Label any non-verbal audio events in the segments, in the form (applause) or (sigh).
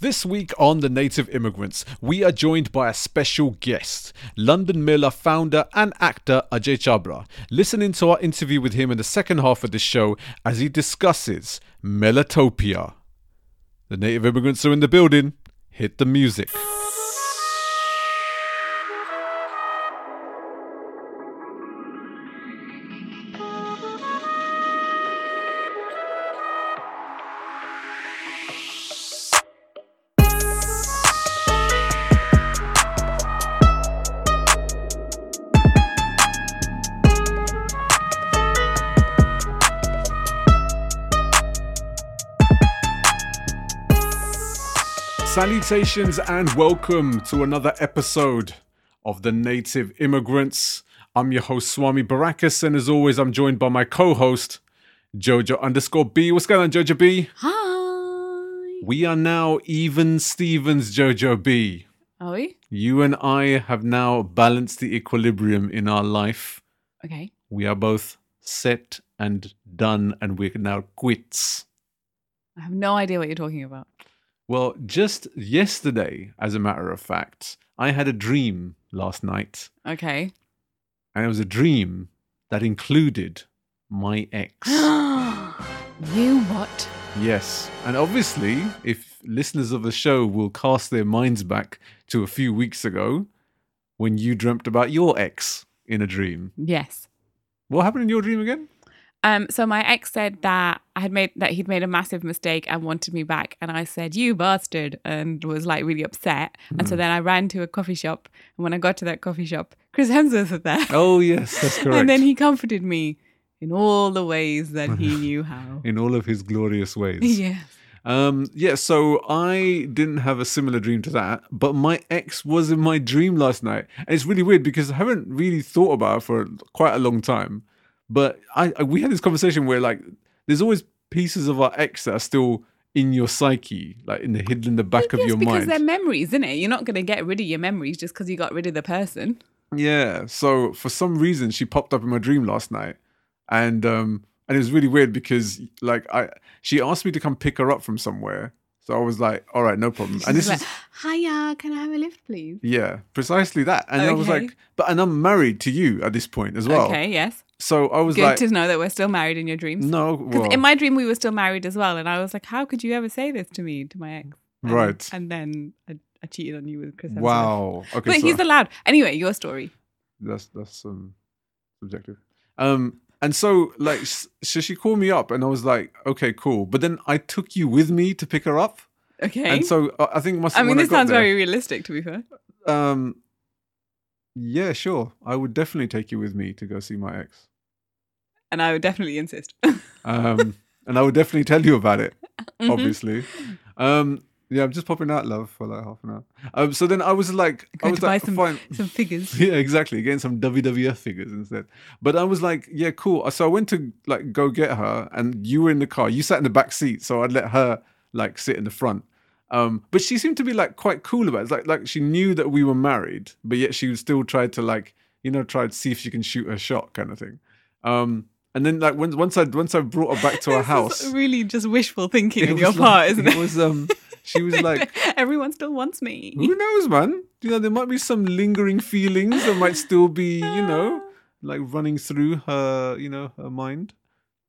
This week on The Native Immigrants, we are joined by a special guest, London Mela founder and actor Ajay Chhabra. Listen into our interview with him in the second half of the show as he discusses Melatopia. The Native Immigrants are in the building. Hit the music. Salutations and welcome to another episode of The Native Immigrants. I'm your host, Swami Barakas, and as always, I'm joined by my co host, Jojo underscore B. What's going on, Jojo B? Hi. We are now even Stevens, Jojo B. Are we? You and I have now balanced the equilibrium in our life. Okay. We are both set and done, and we're now quits. I have no idea what you're talking about. Well, just yesterday, as a matter of fact, I had a dream last night, Okay. and it was a dream that included my ex. (gasps) you what? yes, and obviously, if listeners of the show will cast their minds back to a few weeks ago when you dreamt about your ex in a dream, Yes. what happened in your dream again? Um, so my ex said that I had made that he'd made a massive mistake and wanted me back, and I said, "You bastard," and was like really upset. And so then I ran to a coffee shop, and when I got to that coffee shop, Chris Hemsworth was there, Oh, yes, that's correct. (laughs) and then he comforted me in all the ways that he (laughs) knew how. in all of his glorious ways. (laughs) Yes. Um, yeah, so I didn't have a similar dream to that, but my ex was in my dream last night. And it's really weird because I haven't really thought about it for quite a long time. But I, I we had this conversation where like there's always pieces of our ex that are still in your psyche, like in the hidden in the back of your because mind. they're memories, isn't it? You're not going to get rid of your memories just because you got rid of the person. Yeah. So for some reason she popped up in my dream last night. And um and it was really weird because like I she asked me to come pick her up from somewhere. So I was like, all right, no problem. And this She's is like, hiya, can I have a lift, please? Yeah, precisely that. And I was like, but and I'm married to you at this point as well. Okay, yes. So I was Good like, to know that we're still married in your dreams. no, Because well, in my dream, we were still married as well. And I was like, how could you ever say this to me, to my ex? And- Right. And then I, I cheated on you with Chris Hemsworth. wow. Okay, But so he's allowed. Anyway, your story. that's that's um subjective. Um, and so like, so she called me up, and I was like, okay, cool. But then I took you with me to pick her up, Okay. and so uh, I think must. I mean, this got sounds there- very realistic, to be fair. Um, yeah, sure. I would definitely take you with me to go see my ex. And I would definitely insist. Um, and I would definitely tell you about it. (laughs) Mhm. obviously. Um, yeah, I'm just popping out love for like half an hour. Um, so then I was like, I was to buy like, some, fine. some figures. (laughs) Yeah, exactly. Getting some WWF figures instead. But I was like, yeah, cool. So I went to like go get her, and you were in the car. You sat in the back seat, so I'd let her like sit in the front. Um, but she seemed to be like quite cool about it. It's like like she knew that we were married, but yet she would still try to like you know try to see if she can shoot her shot kind of thing. Um, and then like once once I once I brought her back to (laughs) This house, really just wishful thinking (laughs) on your was part, isn't it? It was um, she was like, (laughs) Everyone still wants me. who knows, man? You know, there might be some lingering feelings that might still be, you know, like running through her, you know, her mind.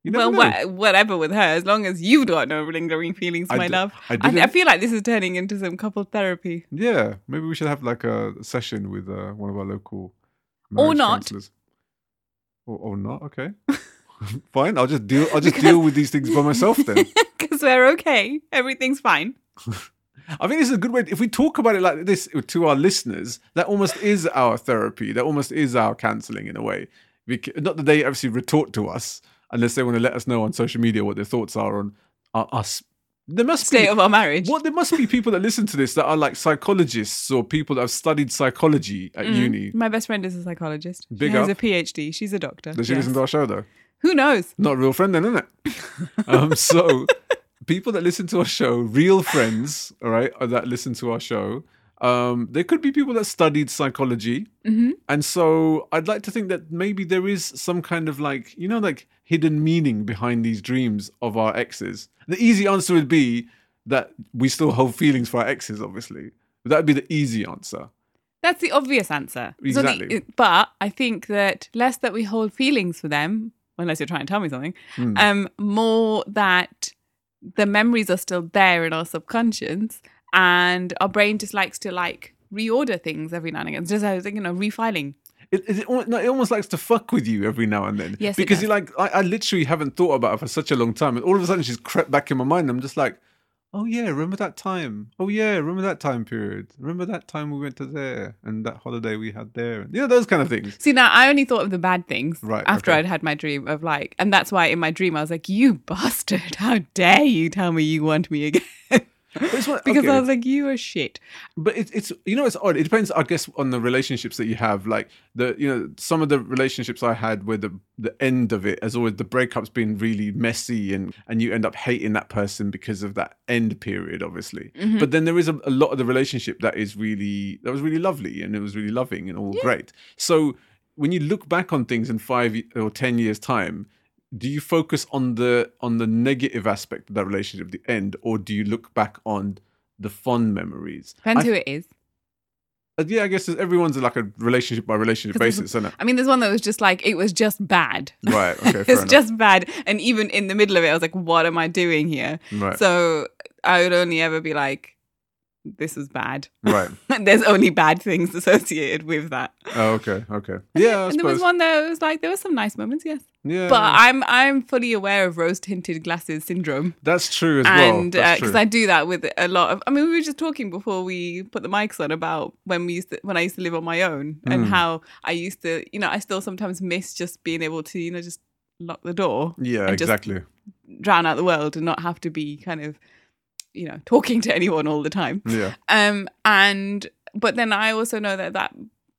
Well, wha- whatever with her, as long as you've got no lingering feelings, I my d- love. I I, I feel like this is turning into some couple therapy. Yeah, maybe we should have like a session with uh, one of our local Or not. counselors. Or, or not? Okay, (laughs) fine. I'll just deal. I'll just (laughs) deal with these things by myself then. (laughs) Because we're okay. Everything's fine. I think this is a good way. If we talk about it like this to our listeners, that almost is our therapy. That almost is our counselling in a way. Bec- Not that they obviously retort to us unless they want to let us know on social media what their thoughts are on uh, us. There must State be of our marriage. well, there must be people that listen to this that are like psychologists or people that have studied psychology at Mm. uni. My best friend is a psychologist. Big she has a PhD. She's a doctor. Does she Yes. listen to our show though? Who knows? Not a real friend then, isn't it? (laughs) um, so people that listen to our show, real friends, all right, that listen to our show, um, there could be people that studied psychology. hmm And so I'd like to think that maybe there is some kind of like, you know, like hidden meaning behind these dreams of our exes. The easy answer would be that we still hold feelings for our exes, obviously. That'd be the easy answer. That's the obvious answer. So the- Exactly. but I think that less that we hold feelings for them, unless you're trying to tell me something, Hmm. um, more that the memories are still there in our subconscious, and our brain just likes to like reorder things every now and again. Just as you know, refiling. It, it, it, it almost likes to fuck with you every now and then. Yes, because does. you like, I, I literally haven't thought about it for such a long time, and all of a sudden she's crept back in my mind. I'm just like, oh yeah, remember that time? Oh yeah, remember that time period? Remember that time we went to there and that holiday we had there? Yeah, those kind of things. See, now I only thought of the bad things Right, after okay. I'd had my dream of like, and that's why in my dream I was like, "You bastard! How dare you tell me you want me again?" (laughs) What- because okay. I was like, "You are shit." but it, it's you know it's odd. It depends i guess on the relationships that you have. Like the you know some of the relationships i had where the the end of it has always the breakup's been really messy and and you end up hating that person because of that end period obviously. Mm-hmm. But then there is a, a lot of the relationship that is really that was really lovely and it was really loving and all great. So when you look back on things in five or ten years time do you focus on the on the negative aspect of that relationship at the end or do you look back on the fond memories Depends I who it is. uh, yeah, I guess everyone's like a relationship by relationship basis, isn't it? I mean, there's one that was just like it was just bad. Right. Okay. (laughs) It's just bad, and even in the middle of it, I was like, "What am I doing here?" right. So I would only ever be like, "This is bad." right. (laughs) There's only bad things associated with that. Oh, okay. Okay. Yeah. I and there was one that was like there were some nice moments, yes. Yeah. But I'm I'm fully aware of rose tinted glasses syndrome, that's true as well. and because true. I do that with a lot of. I mean, we were just talking before we put the mics on about when we used to, when I used to live on my own and Mm. how I used to, you know, I still sometimes miss just being able to, you know, just lock the door, yeah. and Exactly. drown out the world, and not have to be kind of, you know, talking to anyone all the time. Yeah. Um, and but then I also know that that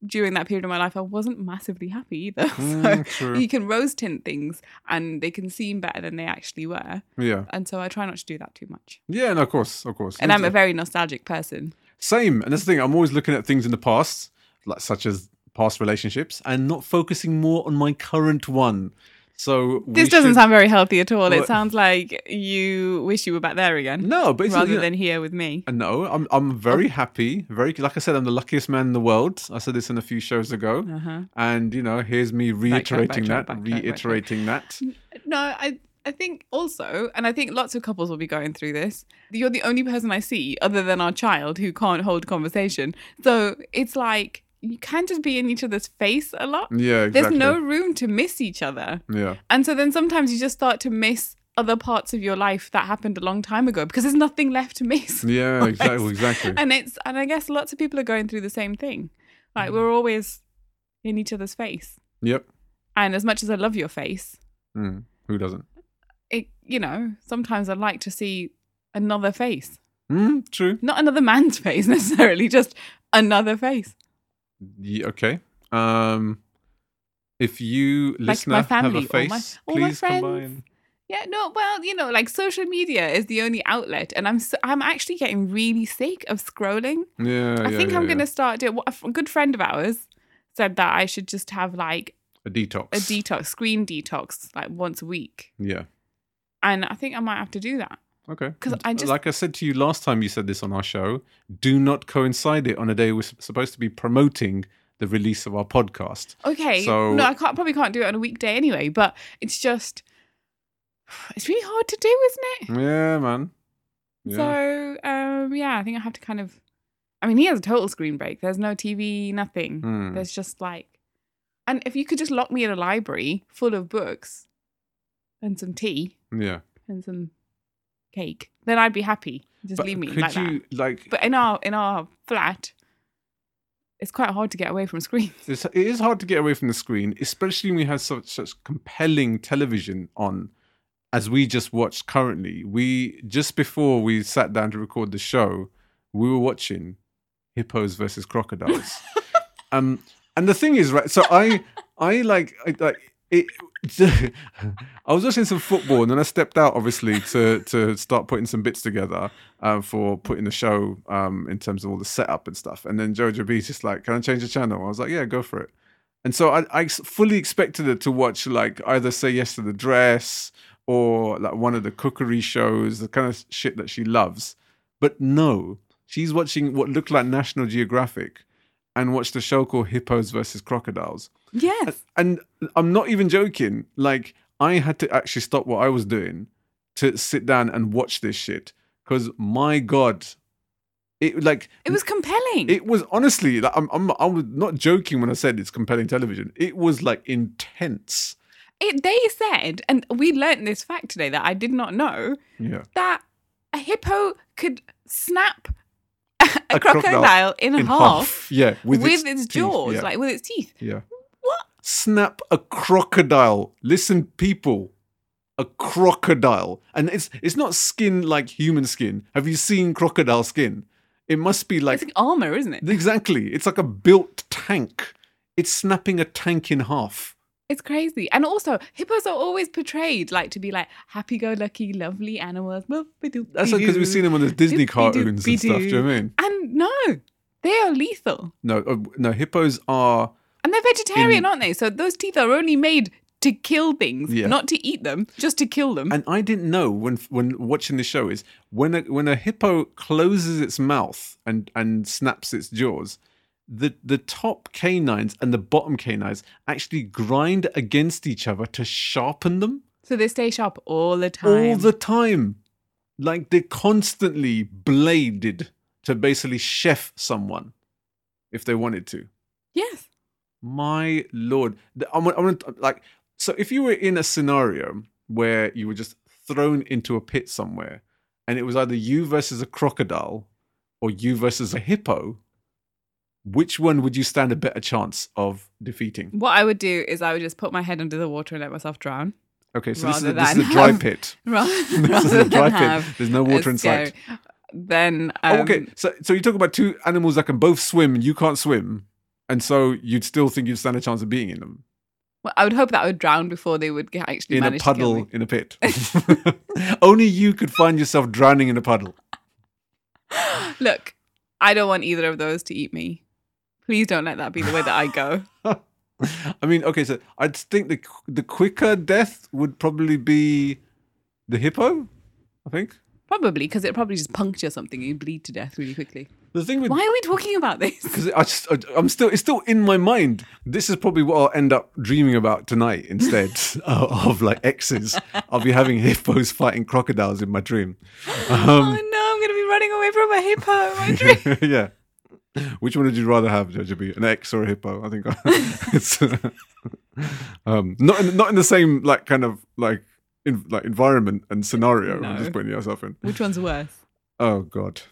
during that period of my life, I wasn't massively happy either. (laughs) Mm, so true. you can rose tint things, and they can seem better than they actually were. Yeah. And so I try not to do that too much. Yeah. No. Of course. Of course. And I'm a very nostalgic person. Same. And that's the thing. I'm always looking at things in the past, like such as past relationships, and not focusing more on my current one. So This doesn't should- sound very healthy at all. Well- it sounds like you wish you were back there again, No, but rather you know, than here with me. Uh, No, I'm I'm very happy. Very like I said, I'm the luckiest man in the world. I said this in a few shows ago, Uh-huh. and you know, here's me reiterating backtrack, that, backtrack. reiterating that. No, I I think also, and I think lots of couples will be going through this. You're the only person I see, other than our child, who can't hold conversation. So it's like you can't just be in each other's face a lot. Yeah, exactly. There's no room to miss each other. Yeah, And so then sometimes you just start to miss other parts of your life that happened a long time ago because there's nothing left to miss. yeah, (laughs) exactly, exactly. And it's and I guess lots of people are going through the same thing. Mm. Like we're always in each other's face. Yep. And as much as I love your face, Mm, who doesn't? it you know, sometimes I'd like to see another face. Mm, true. Not another man's (laughs) face necessarily, just another face. Yeah, okay. Um, if you Like listener my family have a or my- face, or my please come by. friends. Yeah, no, well, you know, like social media is the only outlet, and I'm so, I'm actually getting really sick of scrolling. Yeah, I yeah, think yeah, I'm yeah. gonna start doing. A f- good friend of ours said that I should just have like a detox. a detox, screen detox, like once a week, Yeah. and I think I might have to do that. Okay. 'Cause I just- like I said to you last time you said this on our show, do not coincide it on a day we're supposed to be promoting the release of our podcast. Okay, So- no, I can't probably can't do it on a weekday anyway, but it's just (sighs) it's really hard to do, isn't it? Yeah, man. Yeah. So um, yeah, I think I have to kind of. I mean, he has a total screen break. There's no TV, nothing. Hmm. There's just like, and if you could just lock me in a library full of books and some tea yeah. and some cake, then I'd be happy. Just But leave me could like you that. like But in our in our flat, it's quite hard to get away from (laughs) screens. it's, it is hard to get away from the screen, especially when we have such such compelling television on as we just watched currently. We just before we sat down to record the show, we were watching hippos versus crocodiles. (laughs) um and the thing is right so I I like I like it (laughs) I was watching some football and then I stepped out obviously to to start putting some bits together um, for putting the show um, in terms of all the setup and stuff. And then Jojo B's just like, "Can I change the channel?" I was like, "Yeah, go for it." And so I, I fully expected her to watch like either Say Yes to the Dress or like one of the cookery shows, the kind of shit that she loves. But no, she's watching what looked like National Geographic and watched a show called Hippos versus Crocodiles. Yes. And I'm not even joking. Like, I had to actually stop what I was doing to sit down and watch this shit. Because my God, it like It was compelling. it was honestly like I'm, I'm I was not joking when I said it's compelling television. It was like intense. It, they said, and we learnt this fact today that I did not know, Yeah. that a hippo could snap (laughs) a, A crocodile crocodile in, In half, Yeah. with, its, teeth, jaws, Yeah. like with its teeth. yeah. Snap a crocodile. Listen, people. A crocodile. And it's it's not skin like human skin. Have you seen crocodile skin? It must be like It's like armor, isn't it? exactly. It's like a built tank. It's snapping a tank in half. It's crazy. And also, hippos are always portrayed like to be like happy go lucky, lovely animals. That's because we've seen them on the Disney cartoons and stuff. Do you know what I mean? And no, they are lethal. No, uh, no. Hippos are And they're vegetarian, In- aren't they? So those teeth are only made to kill things, Yeah. not to eat them, just to kill them. And I didn't know when when watching the show is when a when a hippo closes its mouth and and snaps its jaws, the the top canines and the bottom canines actually grind against each other to sharpen them so they stay sharp all the time. all the time. Like they're constantly bladed to basically chef someone if they wanted to. yes. My lord, I'm, I'm like so. If you were in a scenario where you were just thrown into a pit somewhere, and it was either you versus a crocodile or you versus a hippo, which one would you stand a better chance of defeating? What I would do is I would just put my head under the water and let myself drown. Okay, so this is, a, this is a dry have- pit. (laughs) Rather, (laughs) this is a dry pit. There's no water in sight. Then Oh, um, okay, so so you talk about two animals that can both swim, and you can't swim, and so you'd still think you'd stand a chance of being in them. well, I would hope that I would drown before they would get, actually in a manage to kill puddle in a pit. (laughs) (laughs) Only you could find yourself drowning in a puddle. (gasps) Look, I don't want either of those to eat me. Please don't let that be the way that I go. (laughs) I mean, okay, so I'd think the the quicker death would probably be the hippo. I think Probably because it probably just puncture something and you bleed to death really quickly. The thing with Why are we talking about this? (laughs) because I just I, I'm still it's still in my mind. This is probably what I'll end up dreaming about tonight instead (laughs) of, of like exes. I'll be having hippos fighting crocodiles in my dream. oh no, I'm going to be running away from a hippo in my dream. (laughs) yeah. Which one would you rather have, Jojo B? An ex or a hippo? I think it's um, not in, not in the same like kind of like in, like environment and scenario. I'm No. just putting yourself in. Which one's worse? Oh God.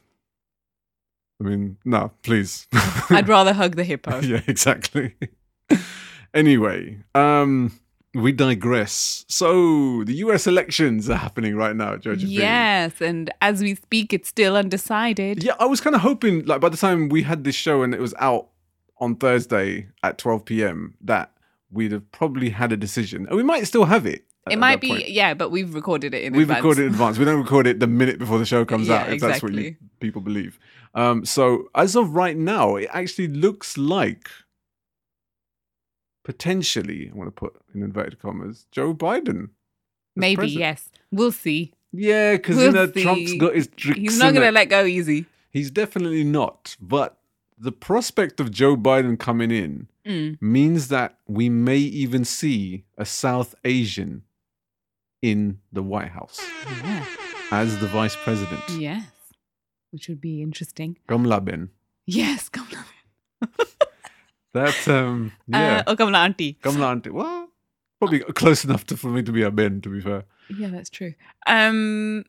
I mean, no, please. (laughs) I'd rather hug the hippo. (laughs) yeah, exactly. anyway, um, we digress. So the U.S. elections are happening right now, B. Yes, and as we speak, it's still undecided. Yeah, I was kind of hoping, like, by the time we had this show and it was out on Thursday at 12 p.m., that we'd have probably had a decision. And we might still have it. It might be, point. yeah, but we've recorded it in We've advance. recorded in advance. We don't record it the minute before the show comes (laughs) Yeah, out, if that's what you, people believe. Um, so, as of right now, it actually looks like potentially, I want to put in inverted commas, Joe Biden. Maybe, president. yes. We'll see. Yeah, because We'll you know see. Trump's got his tricks. He's not going to let go easy. He's definitely not. But the prospect of Joe Biden coming in Mm. means that we may even see a South Asian in the White House Yeah. as the vice president. Yes. Which would be interesting. Kamala Ben. Yes, Kamala. (laughs) That's um yeah. Uh, oh, Kamala auntie. Kamala auntie. Well, probably close enough to, for me to be a Ben, to be fair. Yeah, that's true. Um,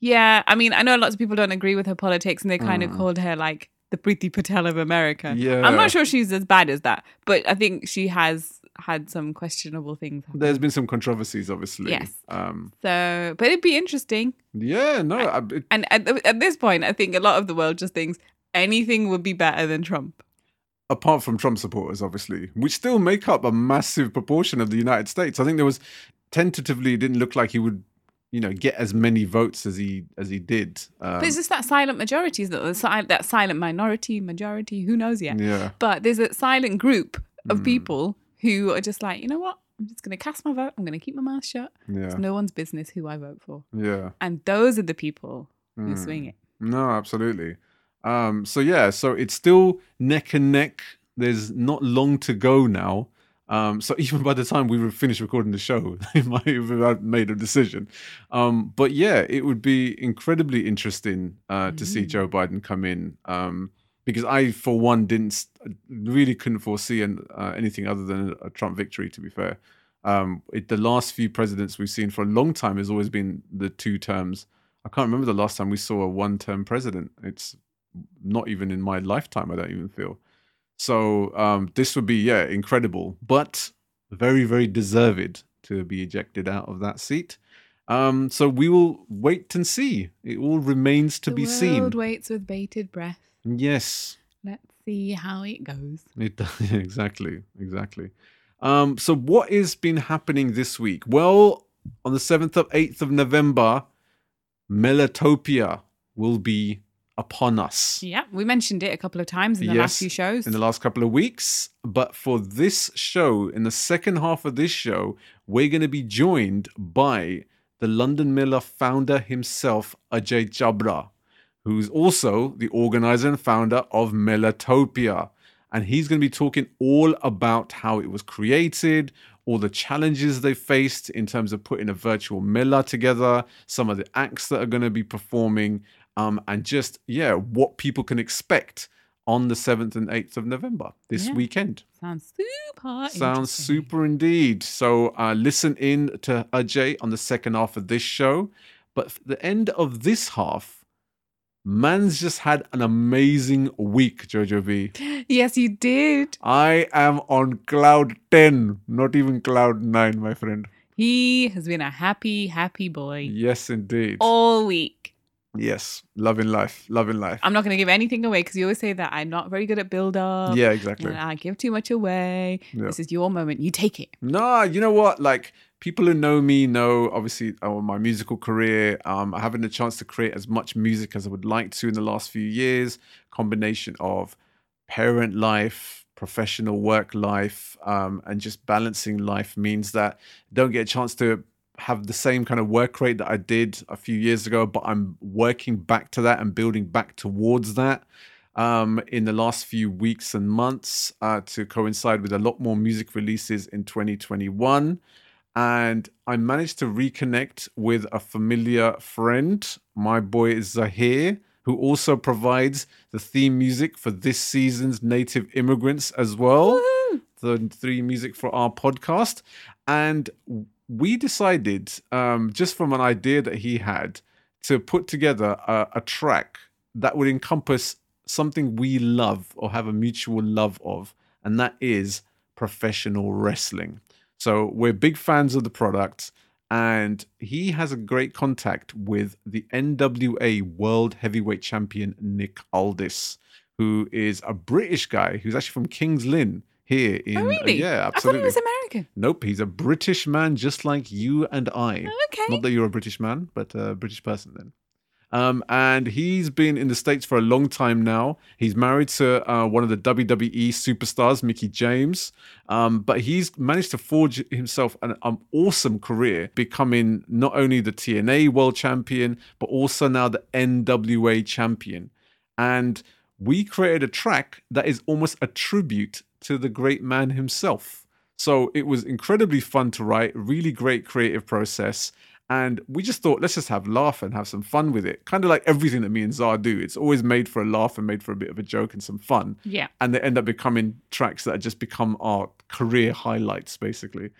yeah, I mean, I know lots of people don't agree with her politics, and they kind Mm. of called her like the Priti Patel of America. Yeah. I'm not sure she's as bad as that, but I think she has had some questionable things. happen. There's been some controversies, obviously. Yes. Um. So, but it'd be interesting. Yeah. No. I, it, And at, at this point, I think a lot of the world just thinks anything would be better than Trump. apart from Trump supporters, obviously, which still make up a massive proportion of the United States. I think there was tentatively it didn't look like he would, you know, get as many votes as he as he did. Um, But it's just that silent majority, isn't it? That silent minority, majority, who knows yet? yeah. But there's a silent group of Mm. people who are just like, you know what? I'm just going to cast my vote. I'm going to keep my mouth shut. Yeah. It's no one's business who I vote for. Yeah. And those are the people who Mm. swing it. No, absolutely. Um, so yeah, so it's still neck and neck. There's not long to go now. Um, so (laughs) even by the time we would finish recording the show, (laughs) they might have made a decision. Um, but yeah, it would be incredibly interesting uh, to see Mm. Joe Biden come in um, because I, for one, didn't really couldn't foresee an, uh, anything other than a Trump victory. To be fair, um, it, the last few presidents we've seen for a long time has always been the two terms. I can't remember the last time we saw a one-term president. It's not even in my lifetime. I don't even feel. So um, this would be yeah incredible, but very very deserved to be ejected out of that seat. Um, so we will wait and see. It all remains to the be world seen. waits with bated breath. Yes, Let's see how it goes. it, does (laughs) exactly, exactly. Um, so what has been happening this week? Well, on the seventh of eighth of November, Melatopia will be upon us. Yeah, we mentioned it a couple of times in the last few shows. in the last couple of weeks. But for this show, in the second half of this show, we're going to be joined by the London Mela founder himself, Ajay Chhabra, who's also the organizer and founder of Melatopia. And he's going to be talking all about how it was created, all the challenges they faced in terms of putting a virtual Mela together, some of the acts that are going to be performing, um, and just, yeah, what people can expect on the 7th and 8th of November this Yeah. weekend. Sounds super. Sounds super indeed. So uh, listen in to Ajay on the second half of this show. But the end of this half, man's just had an amazing week, Jojo B. Yes, you did. I am on cloud 10, not even cloud 9, my friend. He has been a happy, happy boy Yes, indeed. all week. Yes, loving life, loving life. I'm not going to give anything away because you always say that I'm not very good at build up. yeah, exactly. I give too much away. Yeah. This is your moment. You take it. No, you know what? Like people who know me know obviously uh, my musical career. Um, I haven't a chance to create as much music as I would like to in the last few years. Combination of parent life, professional work life, um, and just balancing life means that don't get a chance to have the same kind of work rate that I did a few years ago. But I'm working back to that and building back towards that um, in the last few weeks and months uh, to coincide with a lot more music releases in 2021. And I managed to reconnect with a familiar friend, my boy Zahir, who also provides the theme music for this season's Native Immigrants as well. Woohoo! The three music for our podcast. And we decided, um, just from an idea that he had, to put together a, a track that would encompass something we love or have a mutual love of, and that is professional wrestling. So we're big fans of the product, and he has a great contact with the NWA World Heavyweight Champion Nick Aldis, who is a British guy who's actually from Kings Lynn here oh, in Oh, really? yeah, absolutely. I thought he was American. Nope, he's a British man just like you and I. Oh, okay. Not that you're a British man, but a British person then. Um, and he's been in the States for a long time now. He's married to uh, one of the WWE superstars, Mickie James. Um, but he's managed to forge himself an, an awesome career, becoming not only the TNA World Champion, but also now the NWA Champion. And we created a track that is almost a tribute to the great man himself. So it was incredibly fun to write, really great creative process. And we just thought, let's just have laugh and have some fun with it. Kind of like everything that me and Zar do. It's always made for a laugh and made for a bit of a joke and some fun. Yeah. And they end up becoming tracks that just become our career highlights, basically.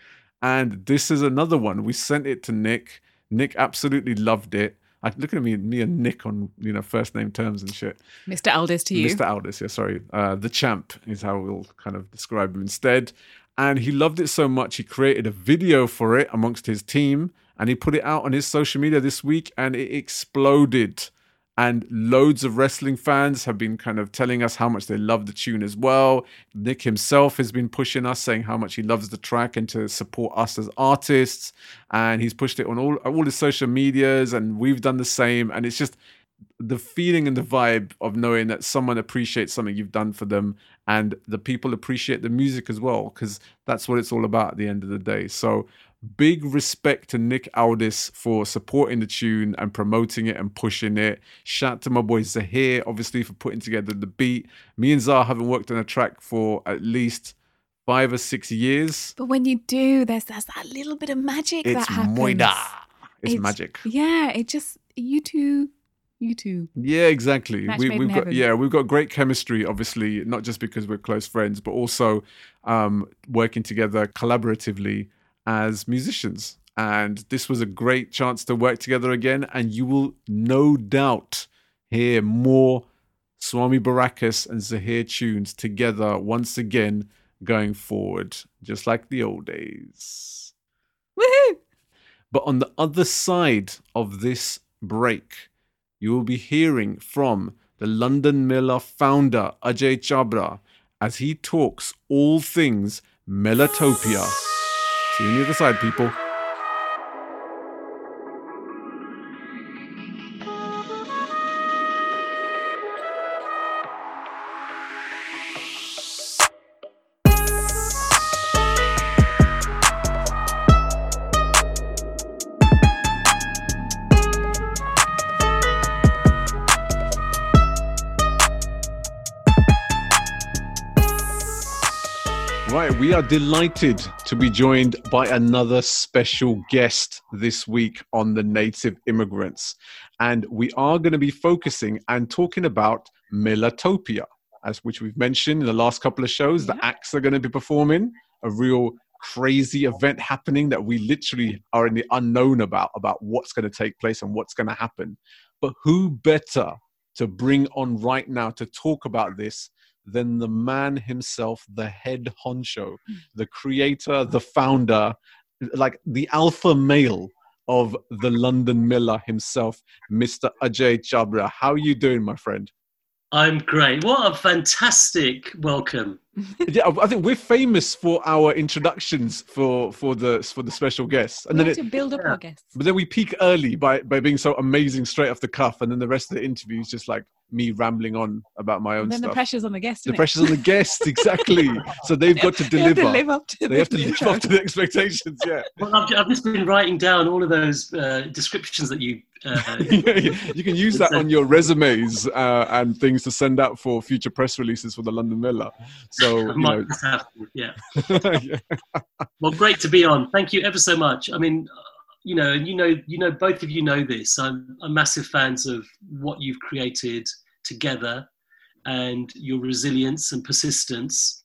And this is another one. We sent it to Nick. Nick absolutely loved it. I look at me, me and Nick on you know first name terms and shit. Mr. Aldis to you. Mr. Aldis, yeah, sorry. Uh, the champ is how we'll kind of describe him instead. And he loved it so much, he created a video for it amongst his team and he put it out on his social media this week and it exploded. And loads of wrestling fans have been kind of telling us how much they love the tune as well. Nick himself has been pushing us, saying how much he loves the track and to support us as artists. And he's pushed it on all, all his social medias, and we've done the same. And it's just the feeling and the vibe of knowing that someone appreciates something you've done for them and the people appreciate the music as well because that's what it's all about at the end of the day so big respect to nick aldis for supporting the tune and promoting it and pushing it shout to my boy zahir obviously for putting together the beat me and zah haven't worked on a track for at least five or six years But when you do, there's, there's that little bit of magic it's that happens. moida it's, It's- magic Yeah, it just you two, you two. Yeah, exactly. Match We, we've got heaven. yeah, we've got great chemistry. Obviously, not just because we're close friends, but also um, working together collaboratively as musicians. And this was a great chance to work together again. And you will no doubt hear more Swami Barakas and Zahir tunes together once again going forward, just like the old days. Woohoo! But on the other side of this break, you will be hearing from the London Mela founder, Ajay Chhabra, as he talks all things Melatopia. (laughs) See you on the side, people. We are delighted to be joined by another special guest this week on the Native Immigrants. And we are going to be focusing and talking about Melatopia, as which we've mentioned in the last couple of shows. The acts are going to be performing, a real crazy event happening that we literally are in the unknown about, about what's going to take place and what's going to happen. But who better to bring on right now to talk about this than the man himself, the head honcho, hmm. the creator, the founder, like the alpha male of the London Mela himself, Mr. Ajay Chhabra. How are you doing, my friend? I'm great. What a fantastic welcome. (laughs) Yeah, I think we're famous for our introductions for for the for the special guests, and we then have it, to build up yeah. our guests. but then we peak early by by being so amazing straight off the cuff, and then the rest of the interview is just like me rambling on about my own And then the stuff. pressure's on the guest. the isn't it? pressure's on the guests, (laughs) exactly. so they've got to They have deliver. to live up to they have to live up to the expectations. Yeah. Well, I've, I've just been writing down all of those uh, descriptions that you. Uh, (laughs) you can use that on your resumes uh, and things to send out for future press releases for the London Mela. So, (laughs) you know, just have to, yeah. (laughs) yeah. Well, great to be on. Thank you ever so much. I mean, you know, and you know, you know, both of you know this. I'm, I'm massive fans of what you've created together, and your resilience and persistence,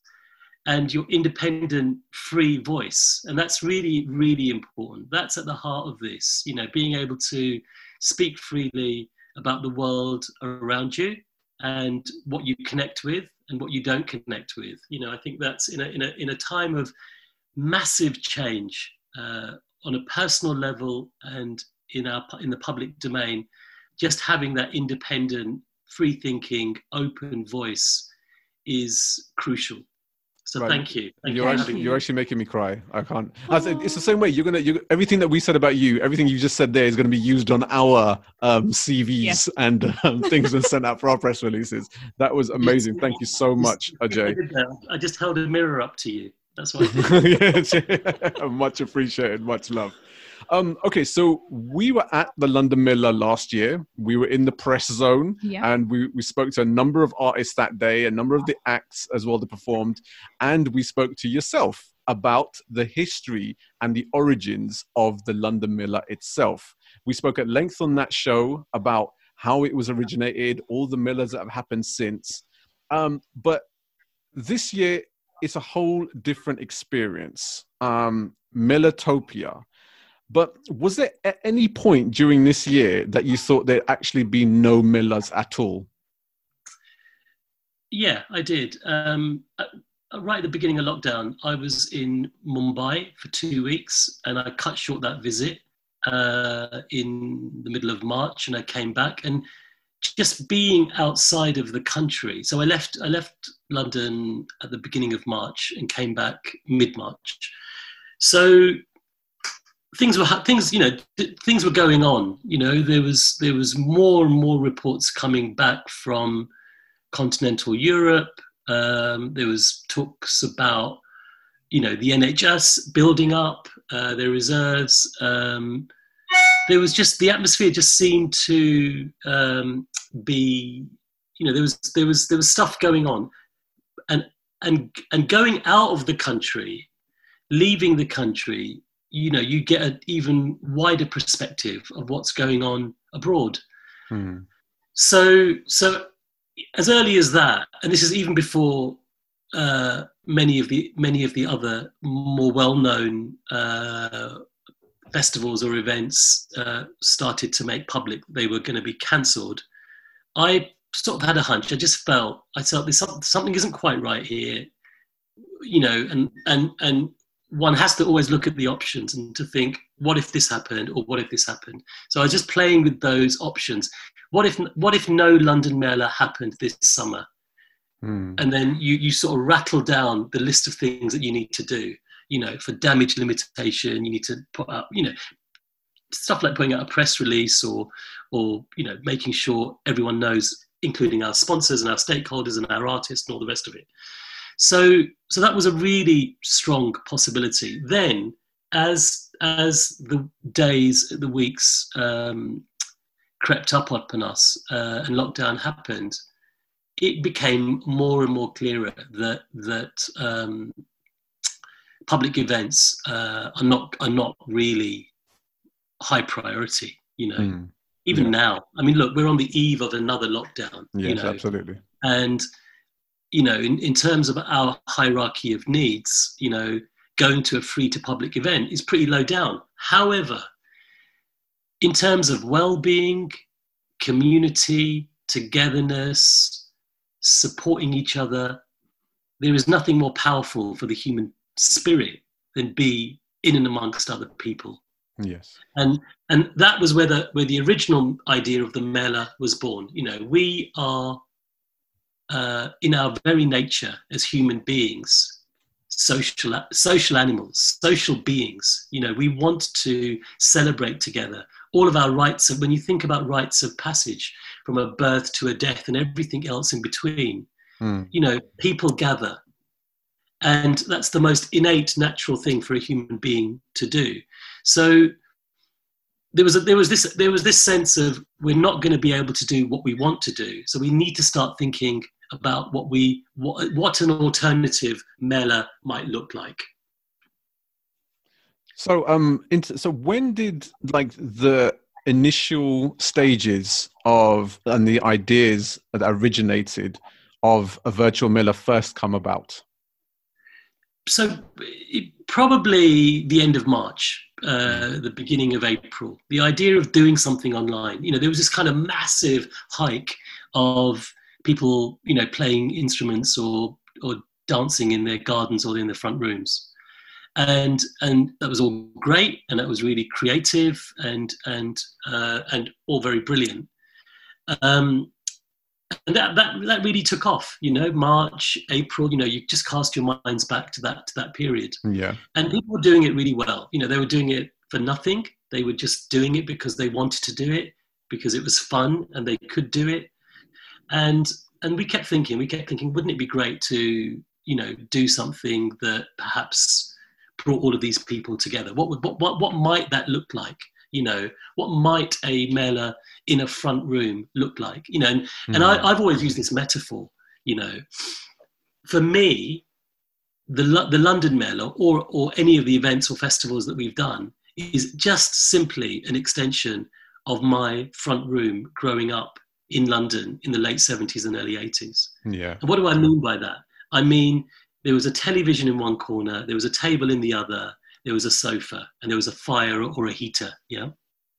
and your independent, free voice. And that's really, really important. That's at the heart of this. You know, being able to speak freely about the world around you and what you connect with and what you don't connect with. You know, I think that's in a in a in a time of massive change uh, on a personal level and in our in the public domain. Just having that independent, free thinking, open voice is crucial. So Right. thank you. Thank You're you. Actually you. you're actually making me cry. I can't. I said, it's the same way. You're gonna you everything that we said about you, everything you just said there is going to be used on our um, CVs Yes. and um, (laughs) things and sent out for our press releases. That was amazing. Thank you so much, Ajay. I just held a mirror up to you. That's why. (laughs) yes, (laughs) much appreciated, much love. Um, okay, so we were at the London Mela last year. We were in the press zone, Yeah. and we, we spoke to a number of artists that day, a number of the acts as well that performed, and we spoke to yourself about the history and the origins of the London Mela itself. We spoke at length on that show about how it was originated, all the Melas that have happened since. Um, but this year, it's a whole different experience. Um, Melatopia. But was there at any point during this year that you thought there'd actually be no Melas at all? Yeah, I did. Um, uh, right at the beginning of lockdown, I was in Mumbai for two weeks, and I cut short that visit uh, in the middle of March, and I came back and just being outside of the country. So I left. I left London at the beginning of March and came back mid March. So things were things you know things were going on you know there was there was more and more reports coming back from continental europe. Um, there was talks about you know the nhs building up uh, their reserves. Um, there was just the atmosphere just seemed to um, be you know there was there was there was stuff going on. And and and going out of the country leaving the country you know you get an even wider perspective of what's going on abroad. Hmm. so so as early as that and this is even before uh, many of the many of the other more well-known uh, festivals or events uh, started to make public they were going to be cancelled. I sort of had a hunch. I just felt i felt there's something, something isn't quite right here you know and and and one has to always look at the options and to think, what if this happened or what if this happened? So I was just playing with those options. What if what if no London Mela happened this summer? Hmm. And then you you sort of rattle down the list of things that you need to do. You know, for damage limitation, you need to put up, you know, stuff like putting out a press release or or you know making sure everyone knows, including our sponsors and our stakeholders and our artists and all the rest of it. So, so that was a really strong possibility. Then, as as the days, the weeks um, crept up upon us uh, and lockdown happened, it became more and more clearer that that um, public events uh, are not are not really high priority. You know, Hmm. even Yeah. now. I mean, look, we're on the eve of another lockdown. Yes, you know, absolutely. and you know in, in terms of our hierarchy of needs you know going to a free to public event is pretty low down however in terms of well-being community togetherness supporting each other there is nothing more powerful for the human spirit than be in and amongst other people Yes. and and that was where the where the original idea of the Mela was born. You know, we are uh, in our very nature as human beings, social social animals, social beings. You know, we want to celebrate together. All of our rites of when you think about rites of passage from a birth to a death and everything else in between, Hmm. you know, people gather. And that's the most innate, natural thing for a human being to do. So there was a, there was this there was this sense of we're not going to be able to do what we want to do. So we need to start thinking about what we what, what an alternative Mela might look like. So, um, so when did like the initial stages of and the ideas that originated of a virtual Mela first come about? so it, probably the end of March, uh, the beginning of April. The idea of doing something online, you know, there was this kind of massive hike of people, you know, playing instruments or or dancing in their gardens or in their front rooms, and and that was all great, and that was really creative and and uh, and all very brilliant. Um, and that, that that really took off you know march april you know you just cast your minds back to that to that period. Yeah. and people were doing it really well. You know they were doing it for nothing. They were just doing it because they wanted to do it because it was fun and they could do it and and we kept thinking we kept thinking wouldn't it be great to you know do something that perhaps brought all of these people together? What would what what, what might that look like? You know what might a Mela in a front room look like? You know and, and I, hmm. i've always used this metaphor you know. For me the, the London Mela or, or any of the events or festivals that we've done is just simply an extension of my front room growing up in london in the late 70s and early 80s yeah. and what do I mean by that? I mean, there was a television in one corner, there was a table in the other, there was a sofa, and there was a fire or a heater. Yeah.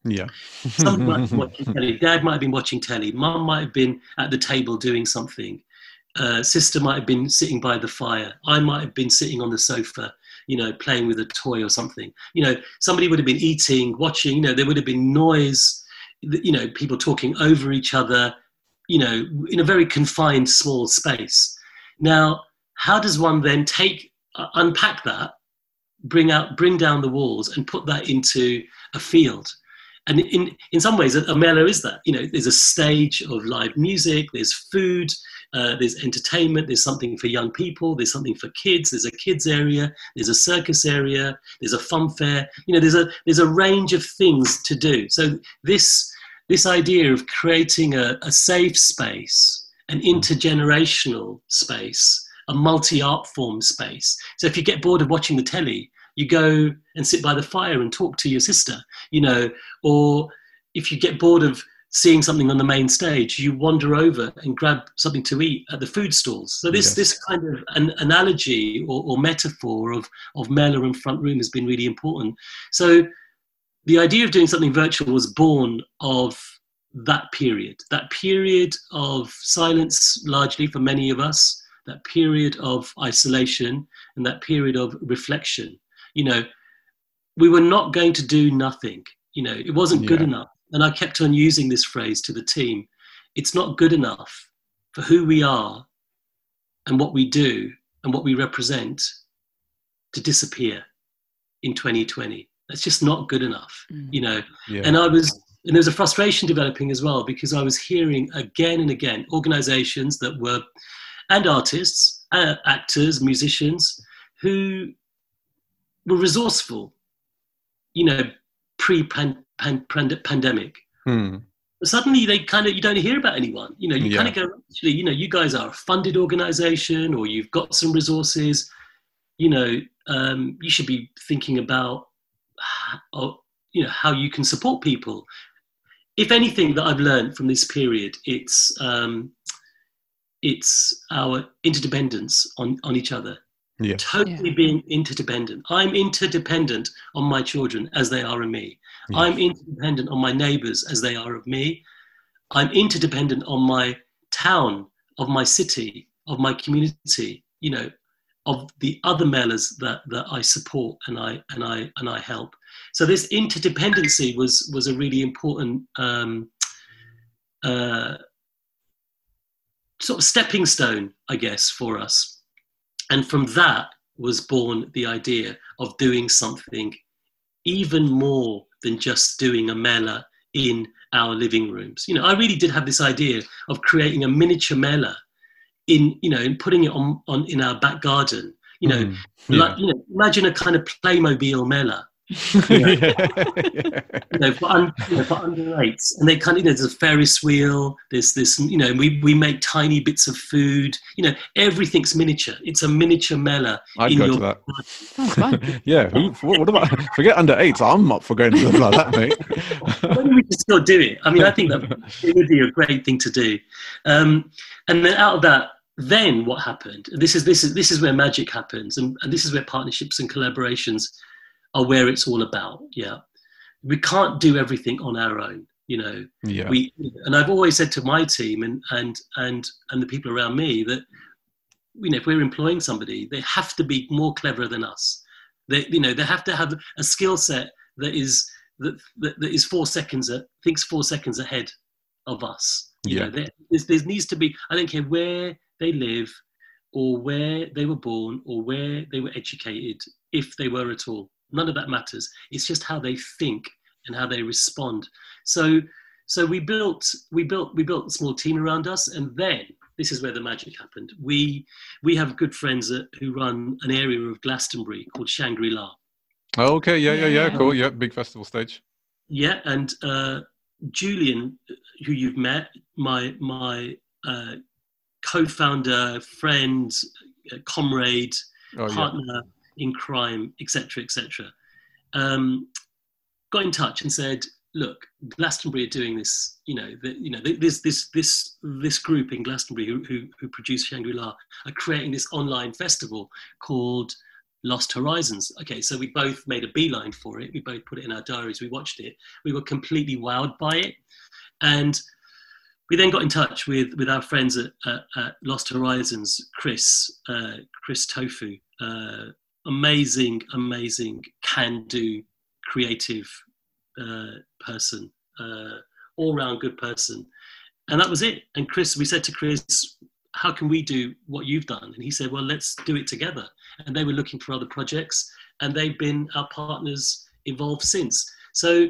Yeah. Someone might have been (laughs) watching telly. Dad might have been watching telly. Mum might have been at the table doing something. Uh, sister might have been sitting by the fire. I might have been sitting on the sofa, you know, playing with a toy or something. You know, somebody would have been eating, watching. You know, there would have been noise. You know, people talking over each other. You know, in a very confined, small space. Now, how does one then take uh, unpack that bring out bring down the walls and put that into a field and in in some ways a mela is that you know there's a stage of live music there's food uh, there's entertainment there's something for young people there's something for kids there's a kids area there's a circus area there's a fun fair you know there's a there's a range of things to do so this this idea of creating a, a safe space an hmm. intergenerational space a multi art form space. So if you get bored of watching the telly, you go and sit by the fire and talk to your sister, you know, or if you get bored of seeing something on the main stage, you wander over and grab something to eat at the food stalls. So this yes. this kind of an analogy or, or, metaphor of of Mela and front room has been really important. So the idea of doing something virtual was born of that period, that period of silence, largely for many of us, that period of isolation and that period of reflection. You know, we were not going to do nothing. You know, it wasn't good yeah. enough. And I kept on using this phrase to the team. It's not good enough for who we are and what we do and what we represent to disappear in 2020. That's just not good enough, mm. you know. Yeah. And I was, and there was a frustration developing as well because I was hearing again and again organizations that were and artists, uh, actors, musicians who were resourceful, you know, pre pandemic. Hmm. Suddenly, they kind of you don't hear about anyone. You know, you yeah. kind of go, actually, you know, you guys are a funded organization, or you've got some resources. You know, um, you should be thinking about, uh, you know, how you can support people. If anything that I've learned from this period, it's um, it's our interdependence on, on each other. Yeah. Totally yeah. being interdependent. I'm interdependent on my children as they are on me. Yeah. I'm interdependent on my neighbors as they are of me. I'm interdependent on my town, of my city, of my community, you know, of the other Melas that, that I support and I and I and I help. So this interdependency was was a really important um, uh, sort of stepping stone, I guess, for us. And from that was born the idea of doing something even more than just doing a mela in our living rooms. You know, I really did have this idea of creating a miniature mela in, you know, and putting it on, on in our back garden. You know, mm, yeah. like you know, imagine a kind of Playmobil mela (laughs) you know, for, un, you know, for under eights, and they kind of you know, there's a Ferris wheel. There's this, you know, we we make tiny bits of food. You know, everything's miniature. It's a miniature mela. I'd go to that. Oh, yeah. Who, what, what, about forget under eights? I'm up for going to something like that, mate. (laughs) when we can still do it. I mean, I think that (laughs) it would be a great thing to do. Um, and then out of that, then what happened? This is this is this is where magic happens, and, and this is where partnerships and collaborations are where it's all about. Yeah, we can't do everything on our own. You know, yeah. we and I've always said to my team and and and and the people around me that you know if we're employing somebody, they have to be more clever than us. They you know they have to have a skill set that is that, that, that is four seconds at, thinks four seconds ahead of us. You yeah. know, there, there needs to be. I don't care where they live, or where they were born, or where they were educated, if they were at all. None of that matters. It's just how they think and how they respond. So, so we built, we built, we built a small team around us, and then this is where the magic happened. We we have good friends that, who run an area of Glastonbury called Shangri La. Oh, okay, yeah, yeah, yeah, cool, yeah, big festival stage. Yeah, and uh, Julian, who you've met, my my uh, co-founder, friend, uh, comrade, oh, partner. Yeah in crime, etc., etc., um, got in touch and said, "Look, Glastonbury are doing this. You know, the, you know, this this this this group in Glastonbury who who, who produce Shangri La are creating this online festival called." Lost Horizons. Okay, so we both made a beeline for it. We both put it in our diaries. We watched it. We were completely wowed by it, and we then got in touch with with our friends at, at, at Lost Horizons, Chris, uh, Chris Tofu, uh, amazing, amazing can do creative uh, person, uh, all round good person. And that was it. And Chris, we said to Chris, how can we do what you've done? And he said, well, let's do it together. And they were looking for other projects. and they've been our partners involved since. So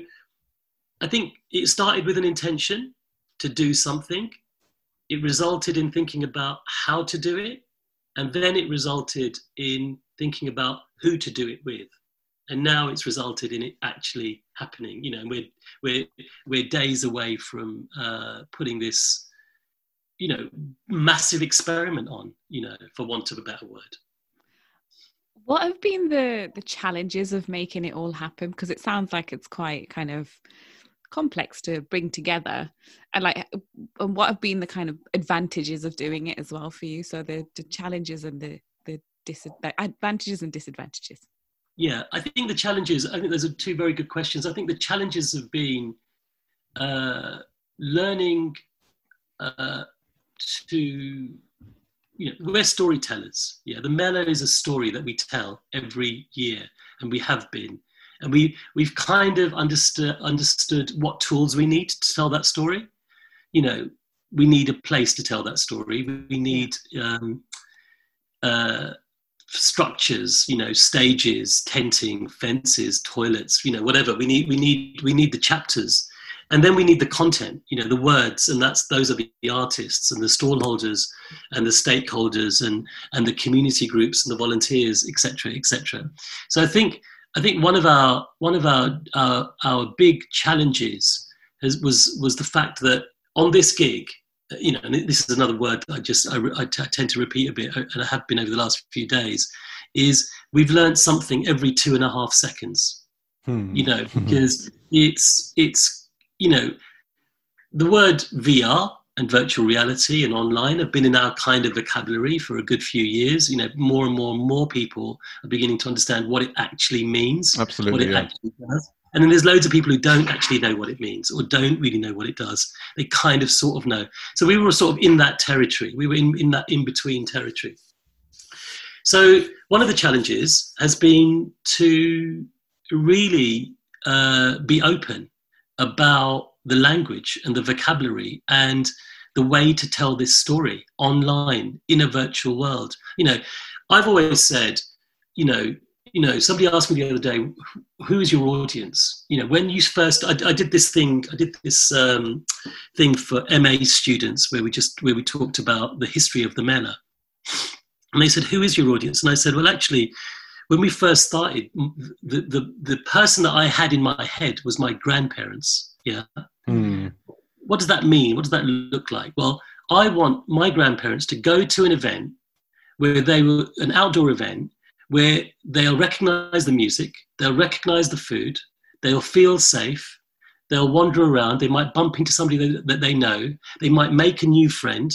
I think it started with an intention to do something. It resulted in thinking about how to do it, and then it resulted in thinking about who to do it with and now it's resulted in it actually happening. You know, we're we're we're days away from uh, putting this, you know, massive experiment on. You know, for want of a better word. What have been the the challenges of making it all happen? Because it sounds like it's quite kind of complex to bring together and like and what have been the kind of advantages of doing it as well for you so the, the challenges and the the, dis- advantages and disadvantages yeah, I think the challenges, I think those are two very good questions. I think the challenges have been uh, learning uh, to, you know, we're storytellers. Yeah, the Mela is a story that we tell every year, and we have been. And we, we've kind of understood, understood what tools we need to tell that story. You know, we need a place to tell that story. We need um, uh, structures you know stages tenting fences toilets you know whatever. We need we need we need the chapters. And then we need the content you know the words. And that's those are the artists and the stallholders and the stakeholders and and the community groups and the volunteers etc etc so i think i think one of our one of our our, our big challenges has, was was the fact that on this gig you know, and this is another word that I just I, I, t- I tend to repeat a bit, uh, and I have been over the last few days, is we've learned something every two and a half seconds. Hmm. You know, (laughs) because it's it's you know, the word VR and virtual reality and online have been in our kind of vocabulary for a good few years. You know, more and more and more people are beginning to understand what it actually means, Absolutely, what it yeah. actually does. And then there's loads of people who don't actually know what it means or don't really know what it does. They kind of sort of know. So we were sort of in that territory. We were in, in that in between territory. So one of the challenges has been to really uh, be open about the language and the vocabulary and the way to tell this story online in a virtual world. You know, I've always said, you know, you know, somebody asked me the other day, who is your audience? You know, when you first, I, I did this thing, I did this um, thing for MA students where we just, where we talked about the history of the manor. And they said, who is your audience? And I said, well, actually, when we first started, the, the, the person that I had in my head was my grandparents. Yeah. Mm. What does that mean? What does that look like? Well, I want my grandparents to go to an event where they were an outdoor event where they'll recognize the music, they'll recognize the food, they'll feel safe, they'll wander around, they might bump into somebody that, that they know, they might make a new friend,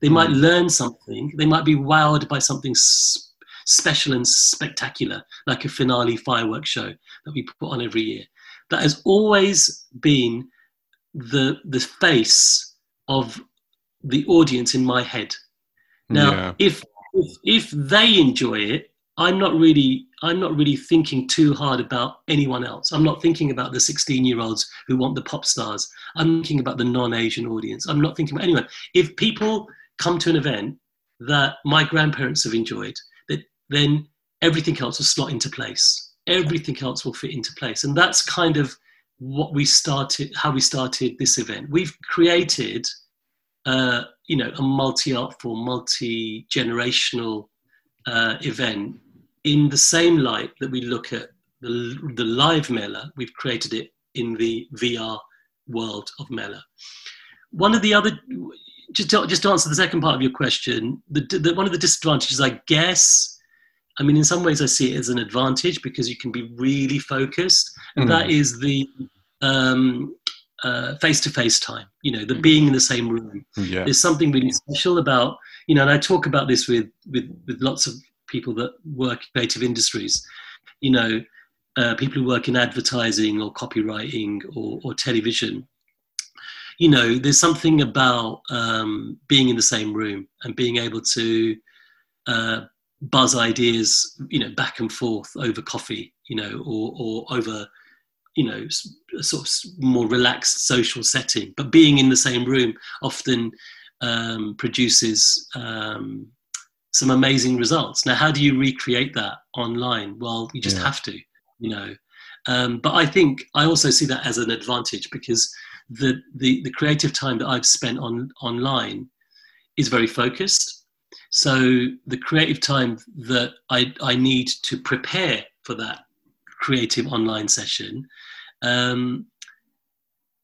they mm. might learn something, they might be wowed by something s- special and spectacular, like a finale fireworks show that we put on every year. That has always been the, the face of the audience in my head. Now, yeah. if, if if they enjoy it, I'm not really I'm not really thinking too hard about anyone else. I'm not thinking about the 16 year olds who want the pop stars. I'm thinking about the non-Asian audience. I'm not thinking about anyone. If people come to an event that my grandparents have enjoyed, that then everything else will slot into place. Everything else will fit into place. And that's kind of what we started, how we started this event. We've created, uh, you know, a multi-art form, multi-generational uh, event in the same light that we look at the, the live Mela, we've created it in the VR world of Mela. One of the other, just to, just to answer the second part of your question, the, the, one of the disadvantages, I guess, I mean, in some ways I see it as an advantage because you can be really focused, and mm. that is the um, uh, face-to-face time. You know, the mm. being in the same room. Yeah. There's something really special about you know, and I talk about this with with with lots of people that work in creative industries, you know, uh, people who work in advertising or copywriting or, or television. You know, there's something about um, being in the same room and being able to uh, buzz ideas, you know, back and forth over coffee, you know, or, or over, you know, a sort of more relaxed social setting. But being in the same room often um, produces um, some amazing results. Now, how do you recreate that online? Well, you just Yeah. have to, you know. Um, but I think I also see that as an advantage because the, the, the creative time that I've spent on online is very focused. So the creative time that I, I need to prepare for that creative online session um,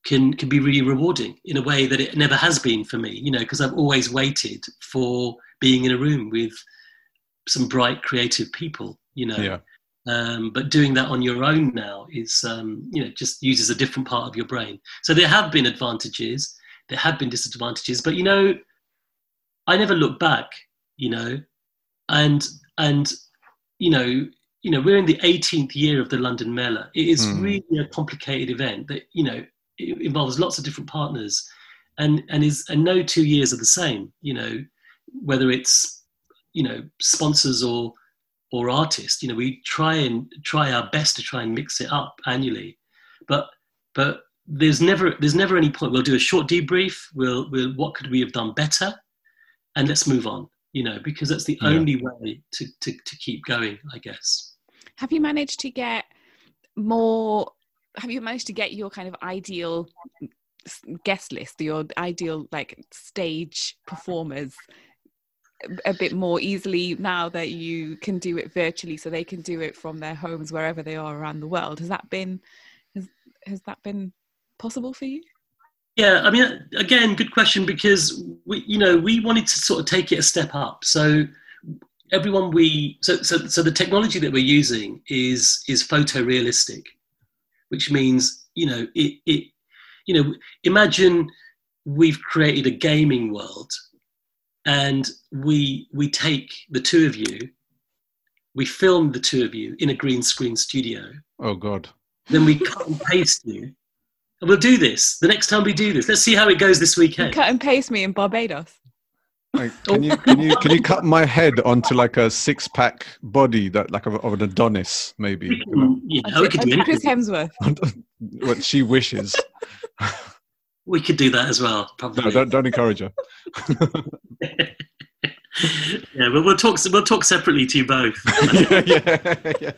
can can be really rewarding in a way that it never has been for me. You know, because I've always waited for being in a room with some bright creative people. You know, Yeah. um, but doing that on your own now is um, you know just uses a different part of your brain. So there have been advantages, there have been disadvantages, but you know, I never look back. You know, and and you know you know we're in the 18th year of the London Mela. It is Hmm. really a complicated event that you know it involves lots of different partners, and and is and no two years are the same. You know, whether it's you know sponsors or or artists. You know, we try and try our best to try and mix it up annually, but but there's never there's never any point. We'll do a short debrief. We'll we'll what could we have done better, and let's move on. You know, because that's the Yeah. only way to, to to keep going, I guess. Have you managed to get more? Have you managed to get your kind of ideal guest list, your ideal like stage performers, a- a bit more easily now that you can do it virtually, so they can do it from their homes wherever they are around the world? Has that been has has that been possible for you? Yeah, I mean, again, good question because we, you know, we wanted to sort of take it a step up. So everyone we, so so so the technology that we're using is is photorealistic, which means you know it it, you know, imagine we've created a gaming world, and we we take the two of you, we film the two of you in a green screen studio, Oh God. then we cut and paste you. And we'll do this the next time we do this. Let's see how it goes this weekend. cut and paste me in Barbados. Like, can you can you can you cut my head onto like a six pack body that like of, of an Adonis maybe? We You know? can, you know, we could do Chris. Hemsworth. (laughs) what she wishes. We could do that as well, No, don't don't encourage her. (laughs) yeah, but we'll talk. We'll talk separately to you both. (laughs) yeah, yeah, yeah.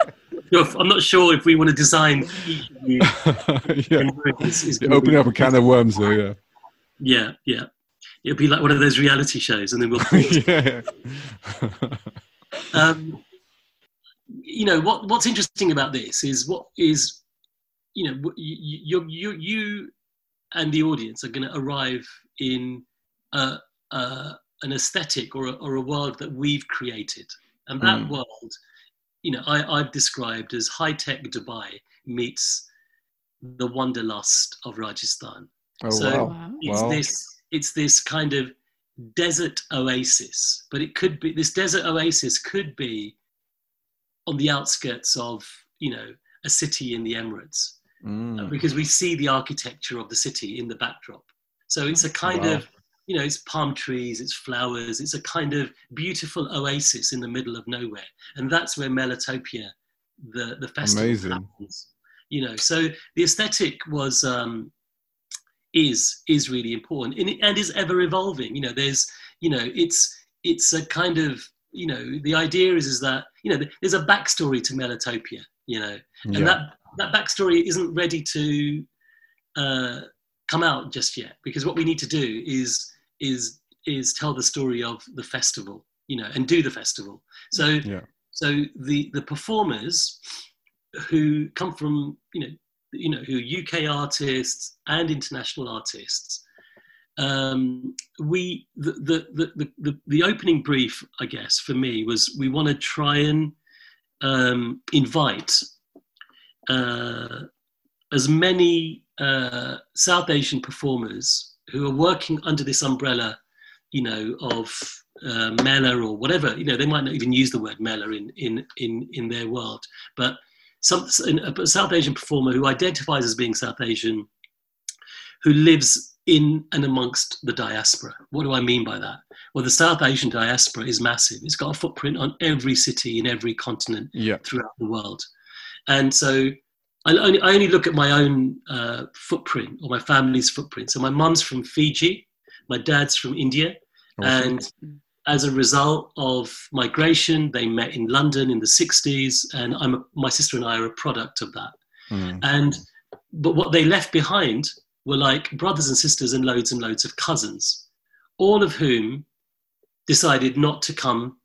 I'm not sure if we want to design (laughs) yeah. Opening up a can of worms there, yeah. Yeah, yeah. It'll be like one of those reality shows, and then we'll. (laughs) yeah. um, you know what what's interesting about this is what is you know you you you, you and the audience are going to arrive in a, a, an aesthetic or a, or a world that we've created and that Mm. world you know I, i've described as high-tech dubai meets the wanderlust of rajasthan Oh So- wow. Wow. it's Wow. this it's this kind of desert oasis but it could be this desert oasis could be on the outskirts of you know a city in the emirates Mm. because we see the architecture of the city in the backdrop so it's a kind Wow. of you know it's palm trees it's flowers it's a kind of beautiful oasis in the middle of nowhere and that's where melatopia the the festival Amazing. happens you know so the aesthetic was um is is really important and, and is ever evolving you know there's you know it's it's a kind of you know the idea is is that you know there's a backstory to melatopia you know and Yeah. that that backstory isn't ready to uh, come out just yet because what we need to do is is is tell the story of the festival you know and do the festival so Yeah. so the the performers who come from you know you know who are uk artists and international artists um, we the, the, the, the, the, the opening brief i guess for me was we want to try and um, invite uh, as many uh, South Asian performers who are working under this umbrella, you know, of uh, Mela or whatever. You know, they might not even use the word Mela in in in in their world, but some a South Asian performer who identifies as being South Asian, who lives in and amongst the diaspora. What do I mean by that? Well, the South Asian diaspora is massive. It's got a footprint on every city in every continent Yeah. throughout the world. And so I only, I only look at my own uh, footprint or my family's footprint. So my mum's from Fiji, my dad's from India, Awesome. and as a result of migration, they met in London in the 60s, and I'm a, my sister and I are a product of that. Mm. And but what they left behind were like brothers and sisters and loads and loads of cousins, all of whom decided not to come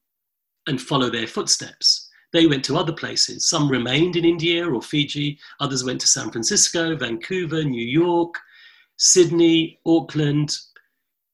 and follow their footsteps. They went to other places. Some remained in India or Fiji, others went to San Francisco, Vancouver, New York, Sydney, Auckland.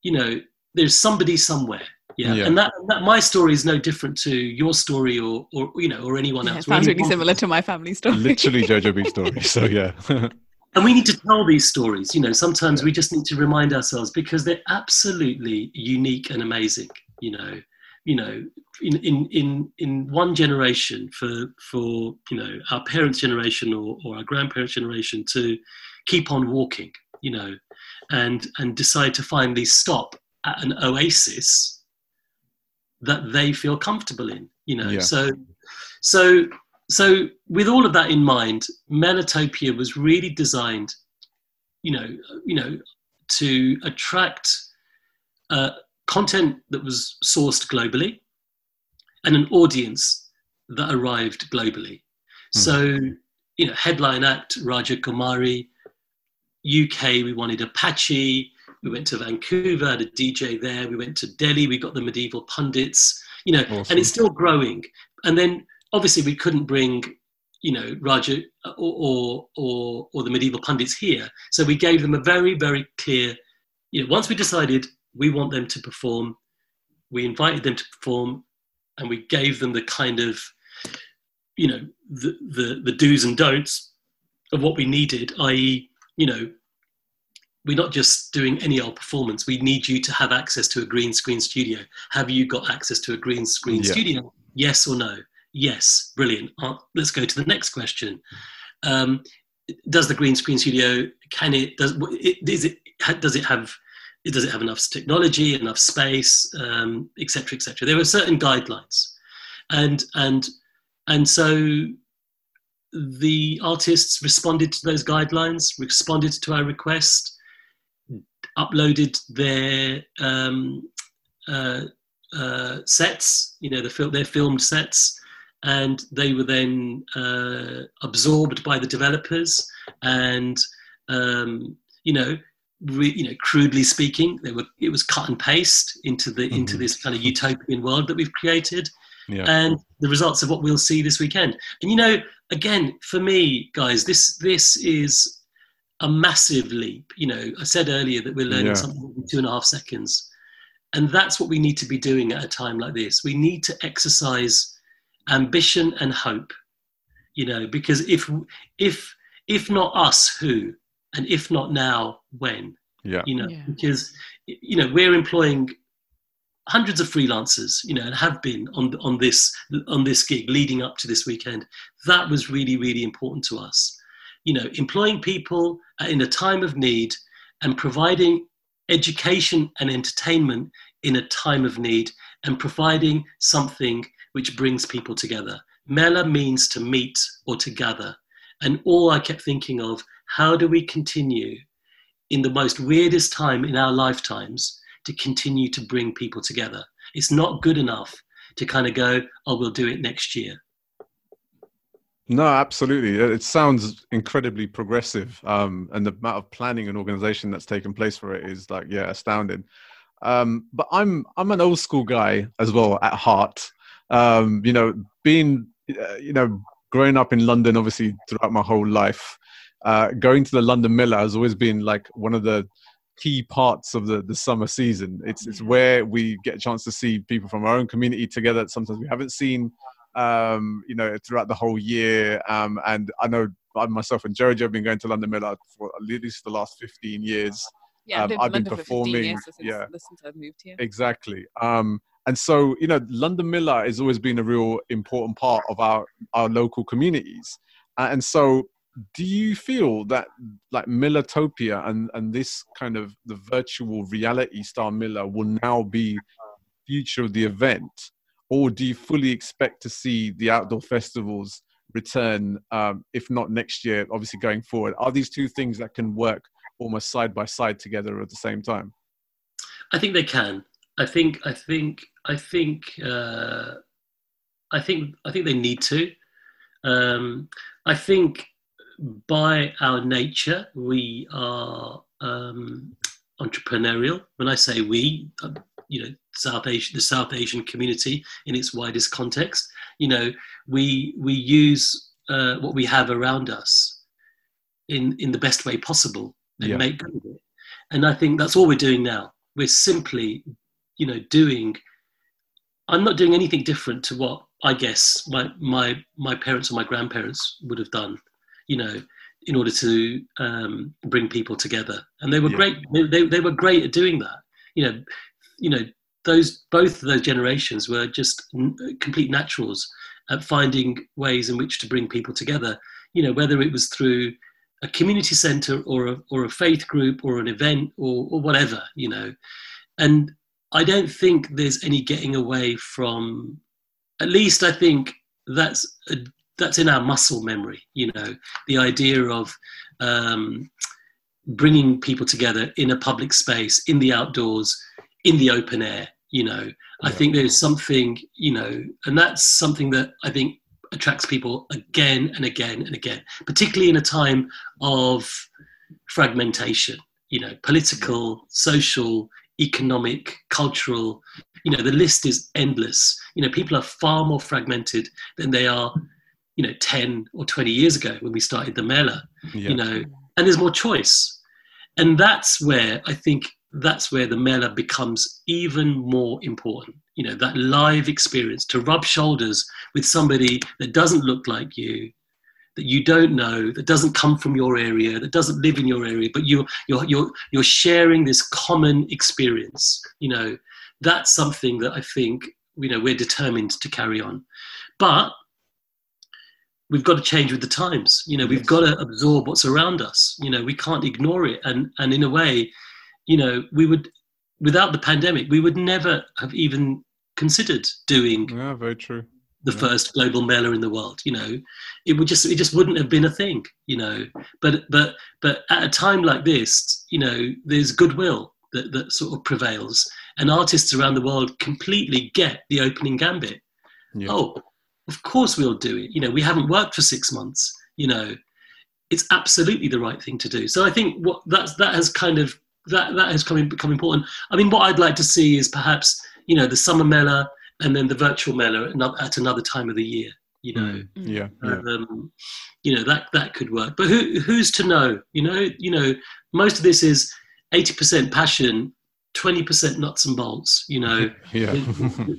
You know, there's somebody somewhere. Yeah. yeah. And that, that my story is no different to your story or, or you know, or anyone yeah, else. It sounds really similar to my family story. Literally (laughs) Jojo B story. So yeah. (laughs) and we need to tell these stories. You know, sometimes yeah. we just need to remind ourselves because they're absolutely unique and amazing. You know, you know, in in in in one generation for for you know our parents' generation or, or our grandparents' generation to keep on walking. You know, and and decide to finally stop at an oasis that they feel comfortable in. You know, yeah. so so so with all of that in mind, Melatopia was really designed, you know, you know, to attract uh, content that was sourced globally and an audience that arrived globally. Mm. So, you know, headline act Raja Kumari, UK, we wanted Apache, we went to Vancouver, had a DJ there, we went to Delhi, we got the Midival Punditz, you know, awesome. and it's still growing. And then obviously we couldn't bring you know Raja or, or or or the Midival Punditz here. So we gave them a very very clear. You know, once we decided we want them to perform, we invited them to perform, and we gave them the kind of you know the the, the do's and don'ts of what we needed. I.e., you know, we're not just doing any old performance. We need you to have access to a green screen studio. Have you got access to a green screen yeah. studio? Yes or no? Yes, brilliant. Uh, let's go to the next question. Um, does the green screen studio can it does it, is it does it have does it have enough technology, enough space, um, et cetera, et cetera? There were certain guidelines, and and and so the artists responded to those guidelines, responded to our request, uploaded their um, uh, uh, sets, you know, the fil- their filmed sets, and they were then uh, absorbed by the developers and um, you know re, you know crudely speaking they were it was cut and paste into the mm-hmm. into this kind of utopian world that we've created yeah. and the results of what we'll see this weekend and you know again for me guys this this is a massive leap you know i said earlier that we're learning yeah. something in two and a half seconds and that's what we need to be doing at a time like this we need to exercise ambition and hope you know because if if if not us who and if not now when yeah you know yeah. because you know we're employing hundreds of freelancers you know and have been on on this on this gig leading up to this weekend that was really really important to us you know employing people in a time of need and providing education and entertainment in a time of need and providing something which brings people together. Mela means to meet or to gather. And all I kept thinking of, how do we continue in the most weirdest time in our lifetimes to continue to bring people together? It's not good enough to kind of go, oh, we'll do it next year. No, absolutely. It sounds incredibly progressive, um, and the amount of planning and organization that's taken place for it is like, yeah, astounding. Um, but I'm I'm an old school guy as well at heart, um, you know, being, uh, you know, growing up in London, obviously throughout my whole life, uh, going to the London Mela has always been like one of the key parts of the, the summer season. It's, it's where we get a chance to see people from our own community together that sometimes we haven't seen, um, you know, throughout the whole year. Um, and I know I myself and Jojo have been going to London Mela for at least the last 15 years. Yeah, um, I've been performing. Years, yeah, since I've moved here. Exactly. Um, and so you know london Mela has always been a real important part of our our local communities uh, and so do you feel that like Melatopia and and this kind of the virtual reality star Mela will now be future of the event? Or do you fully expect to see the outdoor festivals return um, if not next year obviously going forward? Are these two things that can work almost side by side together at the same time? I think they can. I think I think I think uh, I think I think they need to. Um, I think by our nature we are um, entrepreneurial. When I say we, uh, you know, South Asia, the South Asian community in its widest context. You know, we we use uh, what we have around us in in the best way possible and Yeah. make good of it. And I think that's all we're doing now. We're simply, you know, doing. I'm not doing anything different to what I guess my my my parents or my grandparents would have done. You know, in order to um, bring people together, and they were Yeah. great. They, they were great at doing that. You know, you know those both of those generations were just n- complete naturals at finding ways in which to bring people together. You know, whether it was through a community center or a, or a faith group or an event or, or whatever, you know. And I don't think there's any getting away from, at least I think that's, a, that's in our muscle memory, you know, the idea of um, bringing people together in a public space, in the outdoors, in the open air, you know. I think there's something, you know, and that's something that I think attracts people again and again and again, particularly in a time of fragmentation, you know, political, social, economic, cultural, you know, the list is endless. You know, people are far more fragmented than they are, you know, 10 or 20 years ago when we started the Mela, Yeah. you know, and there's more choice. And that's where I think that's where the Mela becomes even more important. You know, that live experience to rub shoulders with somebody that doesn't look like you, that you don't know, that doesn't come from your area, that doesn't live in your area, but you you're you're you're sharing this common experience. You know, that's something that I think you know we're determined to carry on. But we've got to change with the times. You know, we've got to absorb what's around us. You know, we can't ignore it. And and in a way, you know, we would without the pandemic, we would never have even considered doing yeah, very true. the Yeah. first global mela in the world you know it would just it just wouldn't have been a thing you know but but but at a time like this you know there's goodwill that, that sort of prevails and artists around the world completely get the opening gambit Yeah. oh of course we'll do it. You know we haven't worked for six months you know. It's absolutely the right thing to do. So i think what that's that has kind of that that has come become important. I mean what i'd like to see is perhaps you know the summer mela and then the virtual mela at another time of the year you know. Mm. Yeah. Yeah. um, you know that that could work. But who who's to know you know you know most of this is 80% passion 20% nuts and bolts you know. (laughs) Yeah.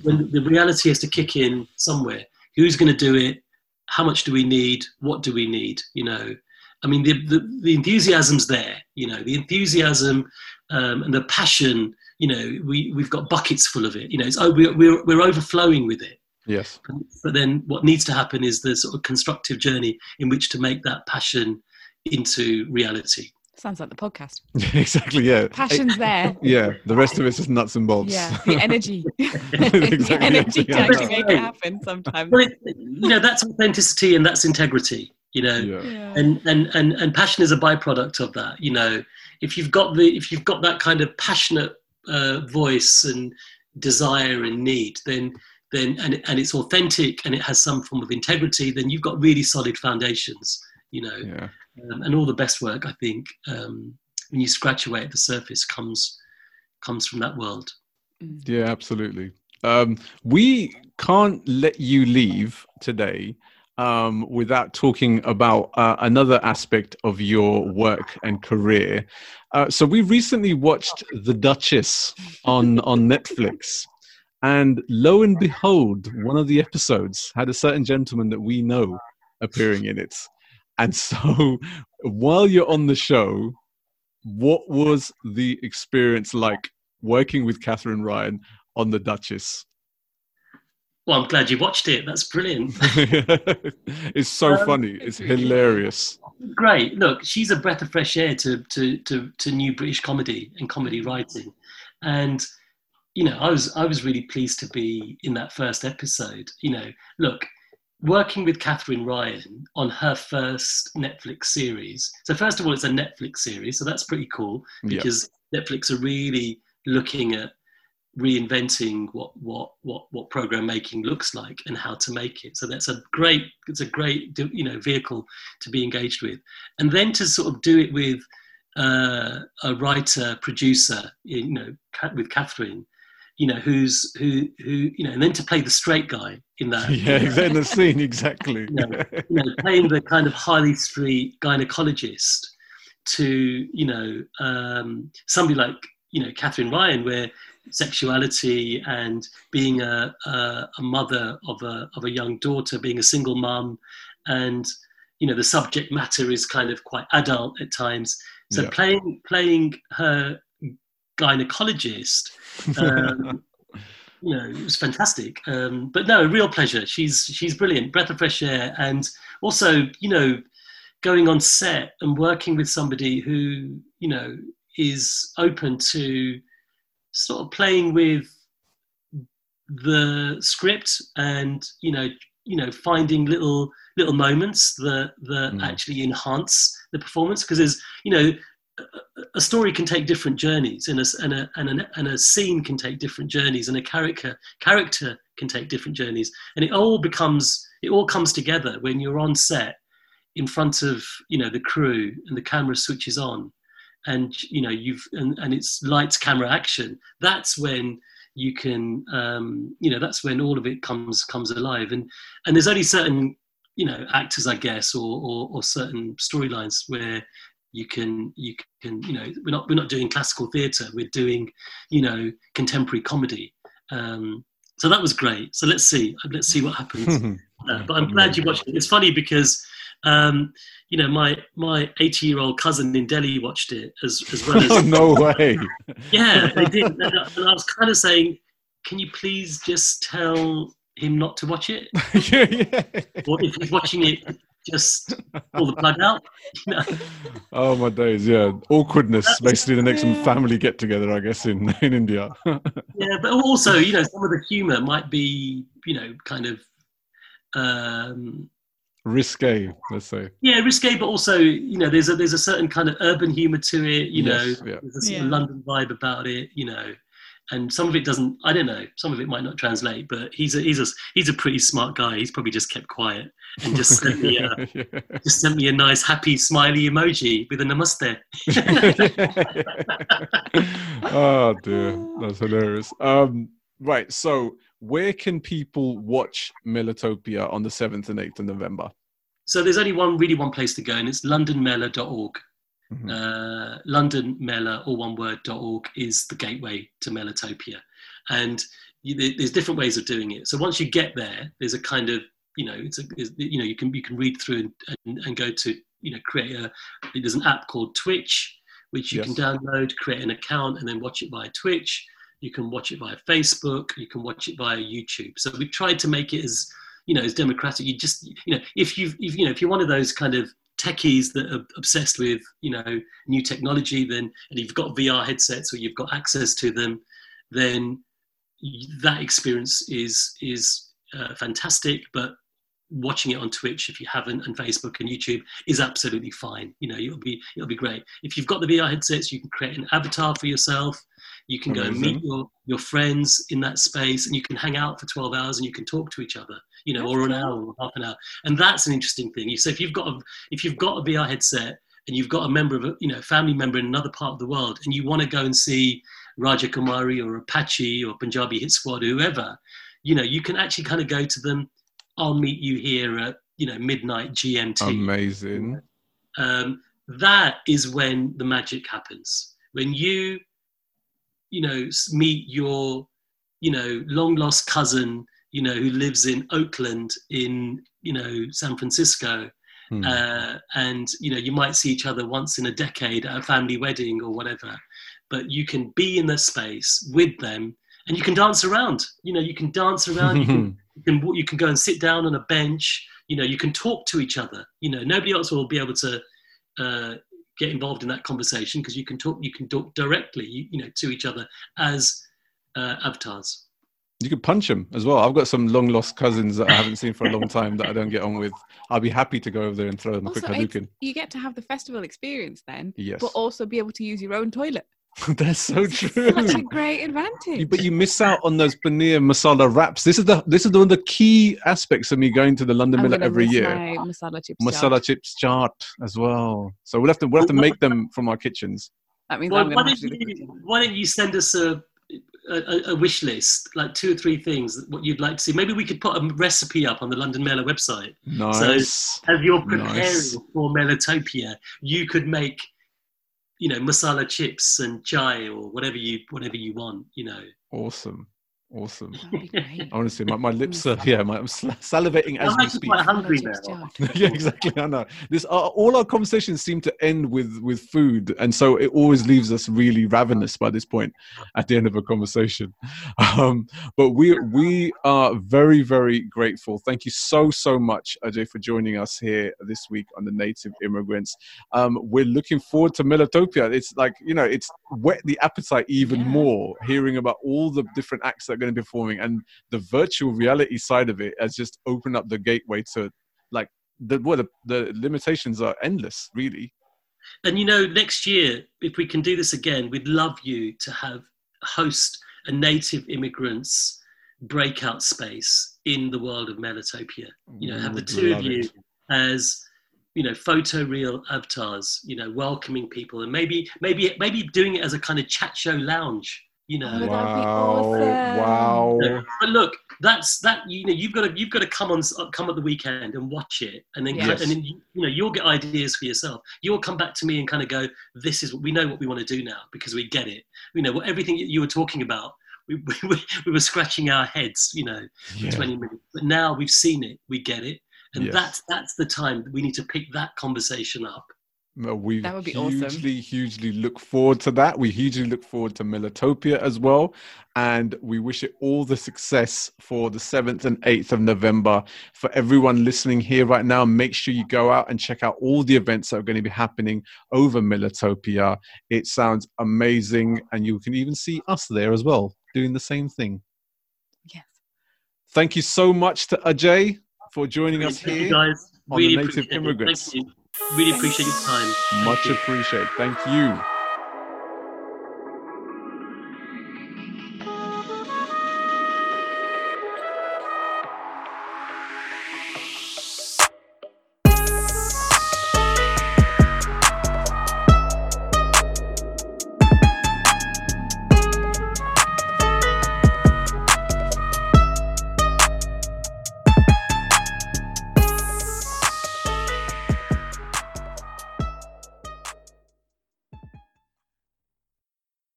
when the reality has to kick in somewhere who's going to do it? How much do we need? What do we need? You know i mean the, the, the enthusiasm's there you know the enthusiasm um, and the passion you know we, we've got buckets full of it you know it's oh, we're, we're, we're overflowing with it. Yes. but then what needs to happen is the sort of constructive journey in which to make that passion into reality Sounds like the podcast. (laughs) exactly. Yeah. Passion's there. (laughs) Yeah. The rest of it's just nuts and bolts. Yeah, (laughs) the energy. Exactly, the energy to yeah. actually make it happen sometimes. well, it, you know that's authenticity and that's integrity you know yeah. Yeah. and and and and passion is a byproduct of that you know if you've got the if you've got that kind of passionate uh, voice and desire and need then then and, and it's authentic and it has some form of integrity then you've got really solid foundations you know Yeah. Um, and all the best work i think um, when you scratch away at the surface comes comes from that world Yeah, absolutely. Um, we can't let you leave today um, without talking about uh, another aspect of your work and career. Uh, so we recently watched The Duchess on on Netflix, and lo and behold, one of the episodes had a certain gentleman that we know appearing in it. And so, (laughs) while you're on the show, what was the experience like working with Katherine Ryan on The Duchess? well i'm glad you watched it that's brilliant (laughs) it's so Um, funny. It's hilarious. great. Look, she's a breath of fresh air to to to, to new British comedy and comedy writing, and you know, I was I was really pleased to be in that first episode. You know, look, working with Katherine Ryan on her first Netflix series. So first of all, it's a Netflix series, so that's pretty cool because Netflix are really looking at reinventing what what what what program making looks like and how to make it. So that's a great it's a great you know vehicle to be engaged with. And then to sort of do it with uh, a writer producer you know with katherine you know who's who who you know and then to play the straight guy in that (laughs) yeah you know, in the scene exactly you, know, you know, playing the kind of highly street gynecologist to you know um, somebody like you know Katherine Ryan, where sexuality and being a, a, a mother of a of a young daughter, being a single mum, and you know the subject matter is kind of quite adult at times. So yeah. playing playing her gynecologist. Um, you know, it was fantastic. Um, but no, real pleasure. She's she's brilliant, breath of fresh air, and also, you know, going on set and working with somebody who, you know, is open to sort of playing with the script and you know you know finding little little moments that that mm. actually enhance the performance because there's you know a story can take different journeys and a, and, a, and, a, and a scene can take different journeys and a character character can take different journeys. And it all becomes it all comes together when you're on set in front of you know the crew and the camera switches on and you know you've and, and it's lights camera action. That's when you can um, you know that's when all of it comes comes alive. And and there's only certain you know actors i guess or or, or certain storylines where you can you can you know we're not we're not doing classical theatre we're doing you know contemporary comedy um, so that was great so let's see let's see what happens (laughs) uh, but i'm glad you watched it it's funny because um, you know, my my 80 year old cousin in Delhi watched it as as well as. oh, (laughs) no way. (laughs) Yeah, they did, and I, and I was kind of saying, can you please just tell him not to watch it? yeah, yeah. Or if he's watching it, just pull the plug out. (laughs) You know? Oh my days, yeah. Awkwardness, That's, basically the next yeah. family get together, I guess, in, (laughs) in India. yeah, but also, you know, some of the humour might be, you know, kind of um, risque let's say yeah risque but also you know there's a there's a certain kind of urban humor to it you yes, know yeah. there's a yeah. london vibe about it you know and some of it doesn't i don't know some of it might not translate but he's a he's a he's a pretty smart guy he's probably just kept quiet and just sent me a (laughs) yeah. just sent me a nice happy smiley emoji with a namaste (laughs) oh dear that's hilarious um right so where can people watch Melatopia on the 7th and 8th of November? So there's only one, really one place to go, and it's londonmela.org. Mm-hmm. Uh, London Mela, all one word, .org is the gateway to Melatopia. And you, there's different ways of doing it. So once you get there, there's a kind of, you know, it's a, you know, you can, you can read through and, and, and, go to, you know, create a, there's an app called Twitch, which you yes. can download, create an account, and then watch it via Twitch. You can watch it via Facebook. You can watch it via YouTube. So we've tried to make it as you know as democratic. You just you know if you if you know if you're one of those kind of techies that are obsessed with you know new technology, then and you've got VR headsets or you've got access to them, then that experience is is uh, fantastic. But watching it on Twitch if you haven't and Facebook and YouTube is absolutely fine. You know, it'll be it'll be great. If you've got the VR headsets, you can create an avatar for yourself. You can Amazing. go and meet your, your friends in that space and you can hang out for 12 hours and you can talk to each other, you know, that's or an cool. hour or half an hour. And that's an interesting thing. So if you've got a, if you've got a VR headset and you've got a member of a, you know, family member in another part of the world and you want to go and see Raja Kumari or Apache or Punjabi Hit Squad or whoever, you know, you can actually kind of go to them. I'll meet you here at, you know, midnight GMT. Amazing. Um, that is when the magic happens. When you you know, meet your, you know, long lost cousin, you know, who lives in Oakland in, you know, San Francisco. Hmm. Uh, and, you know, you might see each other once in a decade at a family wedding or whatever, but you can be in the space with them and you can dance around. You know, you can dance around. you, can, (laughs) you can you can go and sit down on a bench. You know, you can talk to each other. You know, nobody else will be able to uh, get involved in that conversation because you can talk you can talk directly you, you know to each other as uh, avatars you could punch them as well. I've got some long lost cousins that I haven't seen for a long time that I don't get on with. I'll be happy to go over there and throw them a quick Hadouken. You get to have the festival experience then, yes. but also be able to use your own toilet. (laughs) That's so true. Such a great advantage. But you miss out on those paneer masala wraps. This is the this is one of the key aspects of me going to the London I'm Mela every miss year. my masala chips. Masala jar. chips chart as well. So we'll have to we'll have to make them from our kitchens. That means Well, I'm why going to don't have to do the you why don't you send us a, a a wish list, like two or three things that what you'd like to see? Maybe we could put a recipe up on the London Mela website. Nice. As you're preparing Nice. for Melatopia, you could make, you know, masala chips and chai or whatever you whatever you want. You know, Awesome. Awesome. I want to see my, my lips are yeah, my, I'm salivating as I'm we actually speak. quite hungry now. (laughs) yeah, exactly. I know. This uh, all our conversations seem to end with with food, and so it always leaves us really ravenous by this point at the end of a conversation. (laughs) Um, but we we are very very grateful. Thank you so so much, Ajay, for joining us here this week on the Native Immigrants. Um, we're looking forward to Melatopia. It's like you know, it's whet the appetite even Yeah. more hearing about all the different acts that are going to be performing and the virtual reality side of it has just opened up the gateway to like the well the, the limitations are endless really And you know, next year, if we can do this again, we'd love you to have host a native immigrants breakout space in the world of Melatopia. You know, have the mm, two of you it. as you know photo real avatars. You know, welcoming people and maybe maybe maybe doing it as a kind of chat show lounge. You know. Oh, that'd be wow awesome. wow Yeah. But look, that's that. You know, you've got to you've got to come on come at the weekend and watch it, and then Yes. and then you, you know you'll get ideas for yourself. You'll come back to me and kind of go, "This is what we know what we want to do now because we get it. You know, what everything you were talking about, (laughs) we, we, we were scratching our heads. You know, yeah. for twenty minutes, but now we've seen it, we get it, and Yes. that's that's the time that we need to pick that conversation up. Well, uh, we That would be awesome. hugely hugely look forward to that we hugely look forward to Melatopia as well and we wish it all the success for the 7th and 8th of november for everyone listening here right now make sure you go out and check out all the events that are going to be happening over Melatopia it sounds amazing and you can even see us there as well doing the same thing Yes. thank you so much to ajay for joining us Thank you here guys. on the Native appreciate it. Immigrants. Really appreciate your time. Much appreciated. Thank you